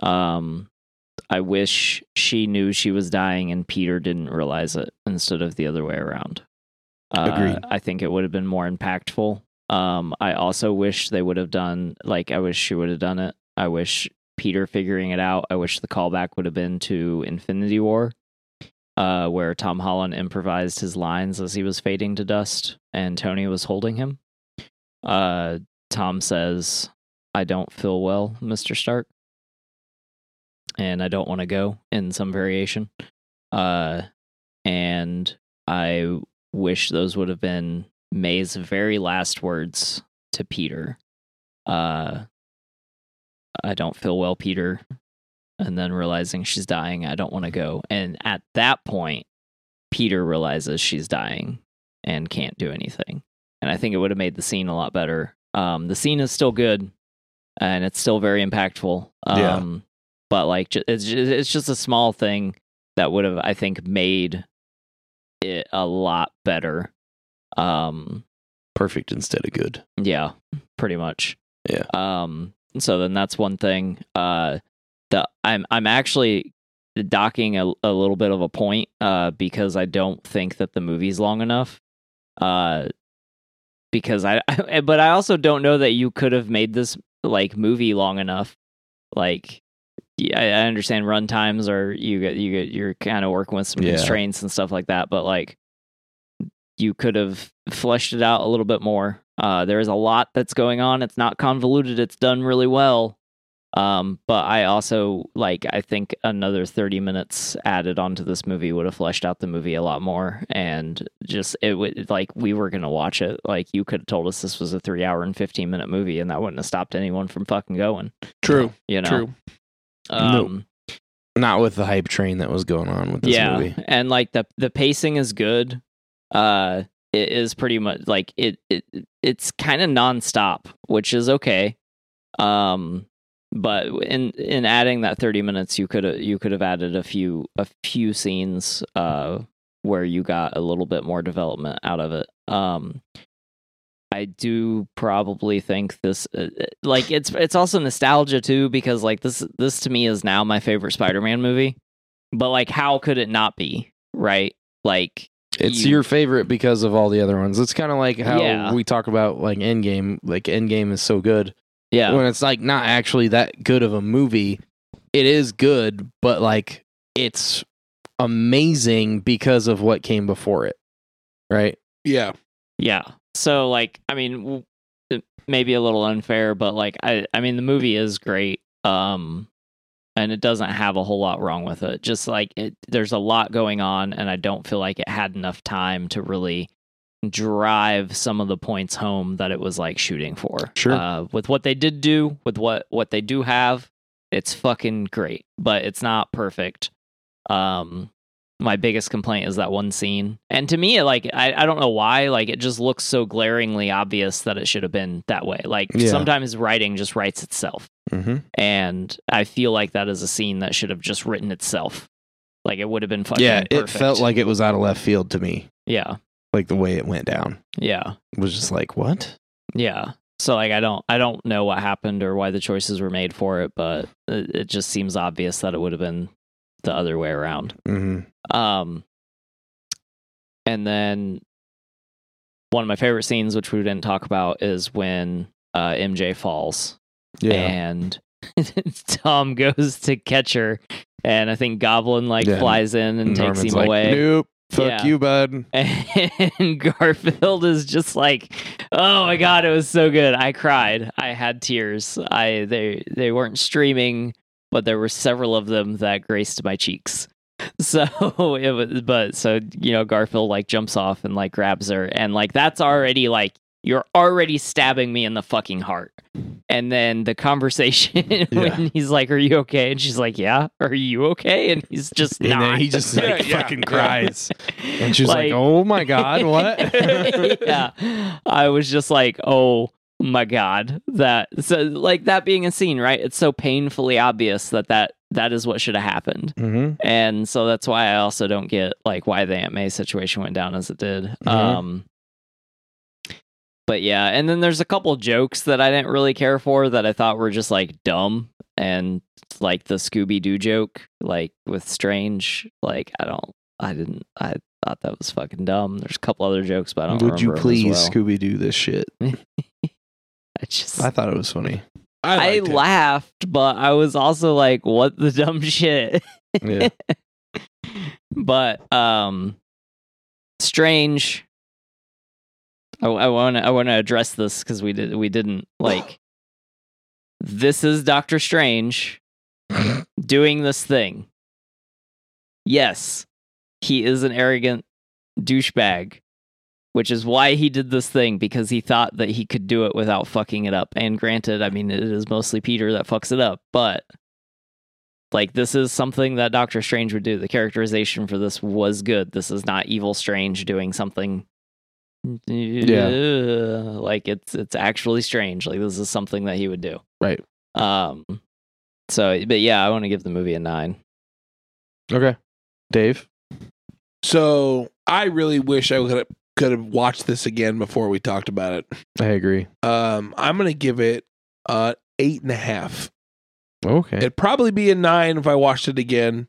Um, I wish she knew she was dying and Peter didn't realize it instead of the other way around. Uh, Agreed. I think it would have been more impactful. Um, I also wish they would have done like I wish she would have done it. I wish Peter figuring it out. I wish the callback would have been to Infinity War uh, where Tom Holland improvised his lines as he was fading to dust and Tony was holding him. Uh, Tom says, I don't feel well, Mr. Stark. And I don't want to go in some variation. Uh, and I wish those would have been May's very last words to Peter. Uh, I don't feel well, Peter and then realizing she's dying, I don't want to go. And at that point, Peter realizes she's dying and can't do anything. And I think it would have made the scene a lot better. Um, the scene is still good and it's still very impactful. Um, Yeah. But like, it's ju- it's just a small thing that would have, I think, made it a lot better. Um, perfect instead of good. yeah, pretty much. Yeah. Um. So then that's one thing. Uh, the I'm I'm actually docking a, a little bit of a point. Uh, because I don't think that the movie's long enough. Uh, because I, [LAUGHS] but I also don't know that you could have made this like movie long enough. Like, yeah, I I understand run times are you get you get you're kind of working with some Yeah. constraints and stuff like that, but like you could have fleshed it out a little bit more. Uh, there is a lot that's going on. It's not convoluted. It's done really well. Um, but I also like. I think another thirty minutes added onto this movie would have fleshed out the movie a lot more, and just it would like we were gonna watch it. Like you could have told us this was a three hour and fifteen minute movie, and that wouldn't have stopped anyone from fucking going. True. You know. True. Um, Not with the hype train that was going on with this yeah, movie. and like the the pacing is good. Uh, it is pretty much like it. it it's kind of nonstop, which is okay. Um, but in in adding that thirty minutes, you could you could have added a few a few scenes uh where you got a little bit more development out of it. Um, I do probably think this uh, uh, like it's it's also nostalgia too because like this this to me is now my favorite Spider-Man movie. But like how could it not be, right? Like It's you- your favorite because of all the other ones. It's kind of like how Yeah. we talk about like Endgame. Like Endgame is so good yeah. when it's like not actually that good of a movie. It is good, but like it's amazing because of what came before it, right? Yeah. Yeah. So like I mean w- it may be a little unfair, but like I I mean the movie is great. Um and it doesn't have a whole lot wrong with it. Just like it there's a lot going on and I don't feel like it had enough time to really drive some of the points home that it was like shooting for. Sure. Uh with what they did do, with what what they do have, it's fucking great, but it's not perfect. Um my biggest complaint is that one scene. And to me, like I, I don't know why, like it just looks so glaringly obvious that it should have been that way. Like Yeah. sometimes writing just writes itself. Mm-hmm. And I feel like that is a scene that should have just written itself. Like it would have been fucking Yeah, it perfect. felt like it was out of left field to me. Yeah. Like the way it went down Yeah. it was just like what? Yeah. So like I don't I don't know what happened or why the choices were made for it, but it, it just seems obvious that it would have been the other way around. Mm-hmm. Um, and then one of my favorite scenes, which we didn't talk about, is when uh, MJ falls Yeah, and [LAUGHS] Tom goes to catch her, and I think Goblin like Yeah. flies in and takes him like, away. Nope. Fuck Yeah. you, bud. [LAUGHS] And Garfield is just like, oh my god, it was so good. I cried. I had tears. I they they weren't streaming, but there were several of them that graced my cheeks. [LAUGHS] So it was, but so you know, Garfield like jumps off and like grabs her, and like that's already like you're already stabbing me in the fucking heart. And then the conversation [LAUGHS] Yeah. when he's like, "Are you okay?" and she's like, "Yeah." Are you okay? And he's [LAUGHS] just And not. he just like yeah, fucking yeah. cries. And she's like, "Oh my god, what?" yeah. I was just like, oh my god. That so like that being a scene, right? It's so painfully obvious that that that is what should have happened. Mhm. And so that's why I also don't get like why the Aunt May situation went down as it did. Mhm. Um but yeah, and then there's a couple jokes that I didn't really care for that I thought were just like dumb and like the Scooby Doo joke, like with Strange. Like I don't, I didn't, I thought that was fucking dumb. There's a couple other jokes, but I don't Would you remember 'em as please well. Scooby Doo this shit? [LAUGHS] [LAUGHS] I just, I thought it was funny. I, I, laughed, but I was also like, what the dumb [LAUGHS] shit. Yeah. [LAUGHS] but um strange i want to i want to address this cuz we did we didn't [GASPS] like this is doctor strange doing this thing yes he is an arrogant douchebag which is why he did this thing because he thought that he could do it without fucking it up and granted i mean it is mostly peter that fucks it up but like this is something that Doctor Strange would do. The characterization for this was good. This is not evil Strange doing something Yeah. like it's it's actually strange. Like this is something that he would do. Right. Um so but yeah, I want to give the movie a 9. Okay. Dave? So I really wish I could have, could have watched this again before we talked about it. I agree. Um, I'm gonna give it uh eight and a half. Okay. It'd probably be a nine if I watched it again,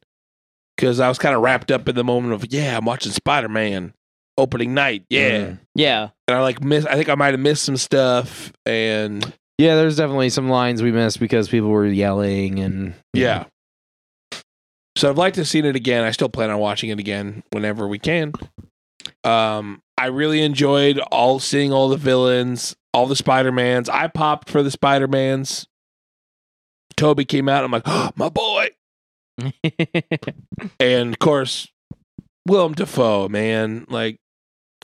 because I was kind of wrapped up in the moment of yeah, I'm watching Spider Man opening night, yeah, Mm. Yeah. and I like miss. I think I might have missed some stuff, and Yeah, there's definitely some lines we missed because people were yelling and yeah. So I'd like to have seen it again. I still plan on watching it again whenever we can. Um, I really enjoyed all seeing all the villains, all the Spider Mans. I popped for the Spider Mans. Tobey came out. I'm like, oh, my boy. [LAUGHS] And of course, Willem Dafoe, man, like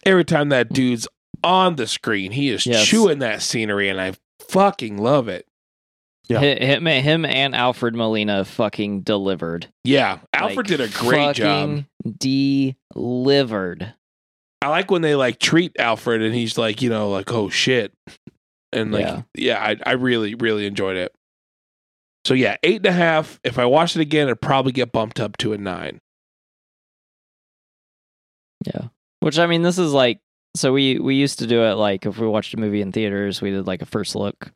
every time that dude's on the screen, he is Yes. chewing that scenery, and I fucking love it. Yeah. Him, him and Alfred Molina fucking delivered. Yeah, Alfred Like, did a great job. Delivered. I like when they like treat Alfred, and he's like, you know, like, oh shit, and like, Yeah. yeah, I, I really, really enjoyed it. So yeah, eight and a half. If I watched it again, it'd probably get bumped up to a nine. Yeah. Which I mean, this is like so we we used to do it like if we watched a movie in theaters, we did like a first look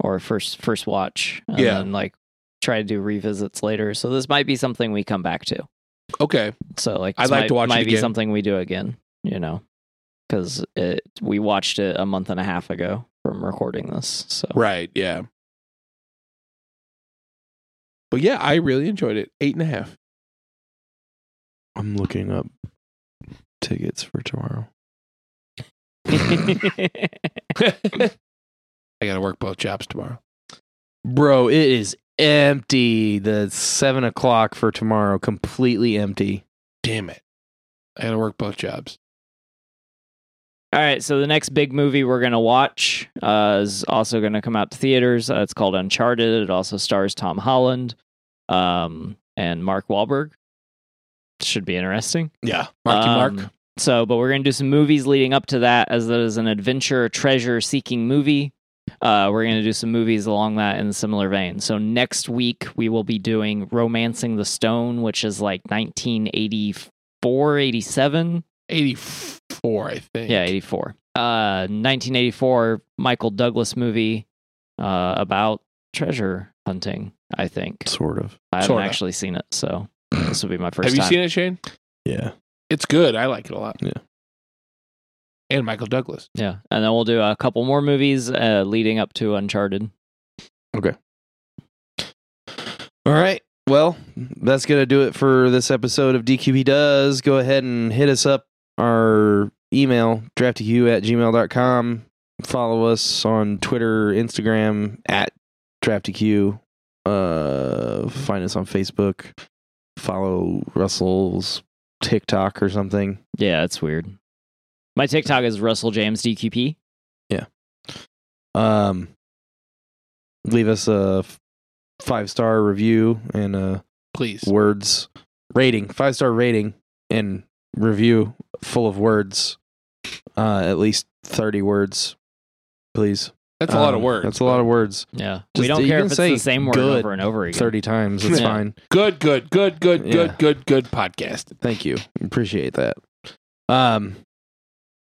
or first first watch, and Yeah. then like try to do revisits later. So this might be something we come back to. Okay, So like I'd like might, to watch it might be again. something we do again. You know, because it we watched it a month and a half ago from recording this. So right, yeah. But yeah, I really enjoyed it. Eight and a half. I'm looking up tickets for tomorrow. [LAUGHS] I got to work both jobs tomorrow. Bro, it is empty. The seven o'clock for tomorrow, completely empty. Damn it. I got to work both jobs. All right, so the next big movie we're gonna watch uh, is also gonna come out to theaters. Uh, it's called Uncharted. It also stars Tom Holland um, and Mark Wahlberg. Should be interesting. Yeah. Marky Um, Mark. So, but we're gonna do some movies leading up to that, as that is an adventure treasure seeking movie. Uh, we're gonna do some movies along that in a similar vein. So next week we will be doing Romancing the Stone, which is like 1984, 87. 84, I think. Yeah, 84. Uh 1984 Michael Douglas movie uh about treasure hunting, I think. Sort of. I haven't Sorta. actually seen it, so [CLEARS THROAT] this will be my first Have you time. seen it, Shane? Yeah. It's good. I like it a lot. Yeah. And Michael Douglas. Yeah. And then we'll do a couple more movies uh leading up to Uncharted. Okay. All right. well, that's going to do it for this episode of DQB Does. Go ahead and hit us up. Our email, draftyq at gmail.com. Follow us on Twitter, Instagram, at draftyq. Uh, find us on Facebook. Follow Russell's TikTok or something. Yeah, it's weird. My TikTok is Russell James DQP. Yeah. Um, leave us a five star review and a Please. words rating, five star rating and review full of words. Uh, at least thirty words, please. That's a lot of Um, words. That's a lot of words. Yeah, Just- we don't you care can if it's say the same word good over and over again. Thirty times, it's Yeah. fine. Good, good, good, good, Yeah. good, good, good podcast. Thank you. Appreciate that. Um,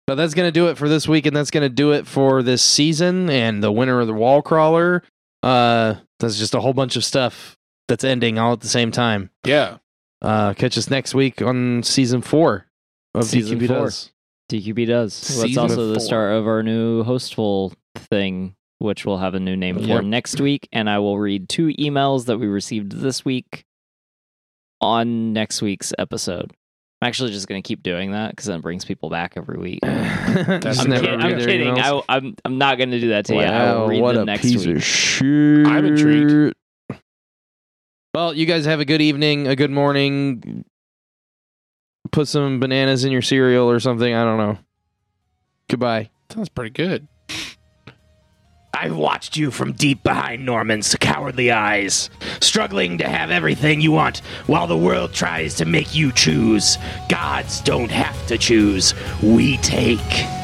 but that's gonna do it for this week, and that's gonna do it for this season and the winner of the wall crawler. Uh, that's just a whole bunch of stuff that's ending all at the same time. Yeah. Uh, catch us next week on season four of Season DQB four. Does. DQB does. That's Season also the four. start of our new hostful thing, which we'll have a new name for next week. And I will read two emails that we received this week on next week's episode. I'm actually just going to keep doing that because then it brings people back every week. [LAUGHS] I'm, never kid- I'm their kidding. emails. I, am I'm not going to do that to you. I will read what them a next piece week. of shit. I'm intrigued. Well, you guys have a good evening, a good morning. Put some bananas in your cereal or something. I don't know. Goodbye. Sounds pretty good. I've watched you from deep behind Norman's cowardly eyes, struggling to have everything you want while the world tries to make you choose. Gods don't have to choose, we take.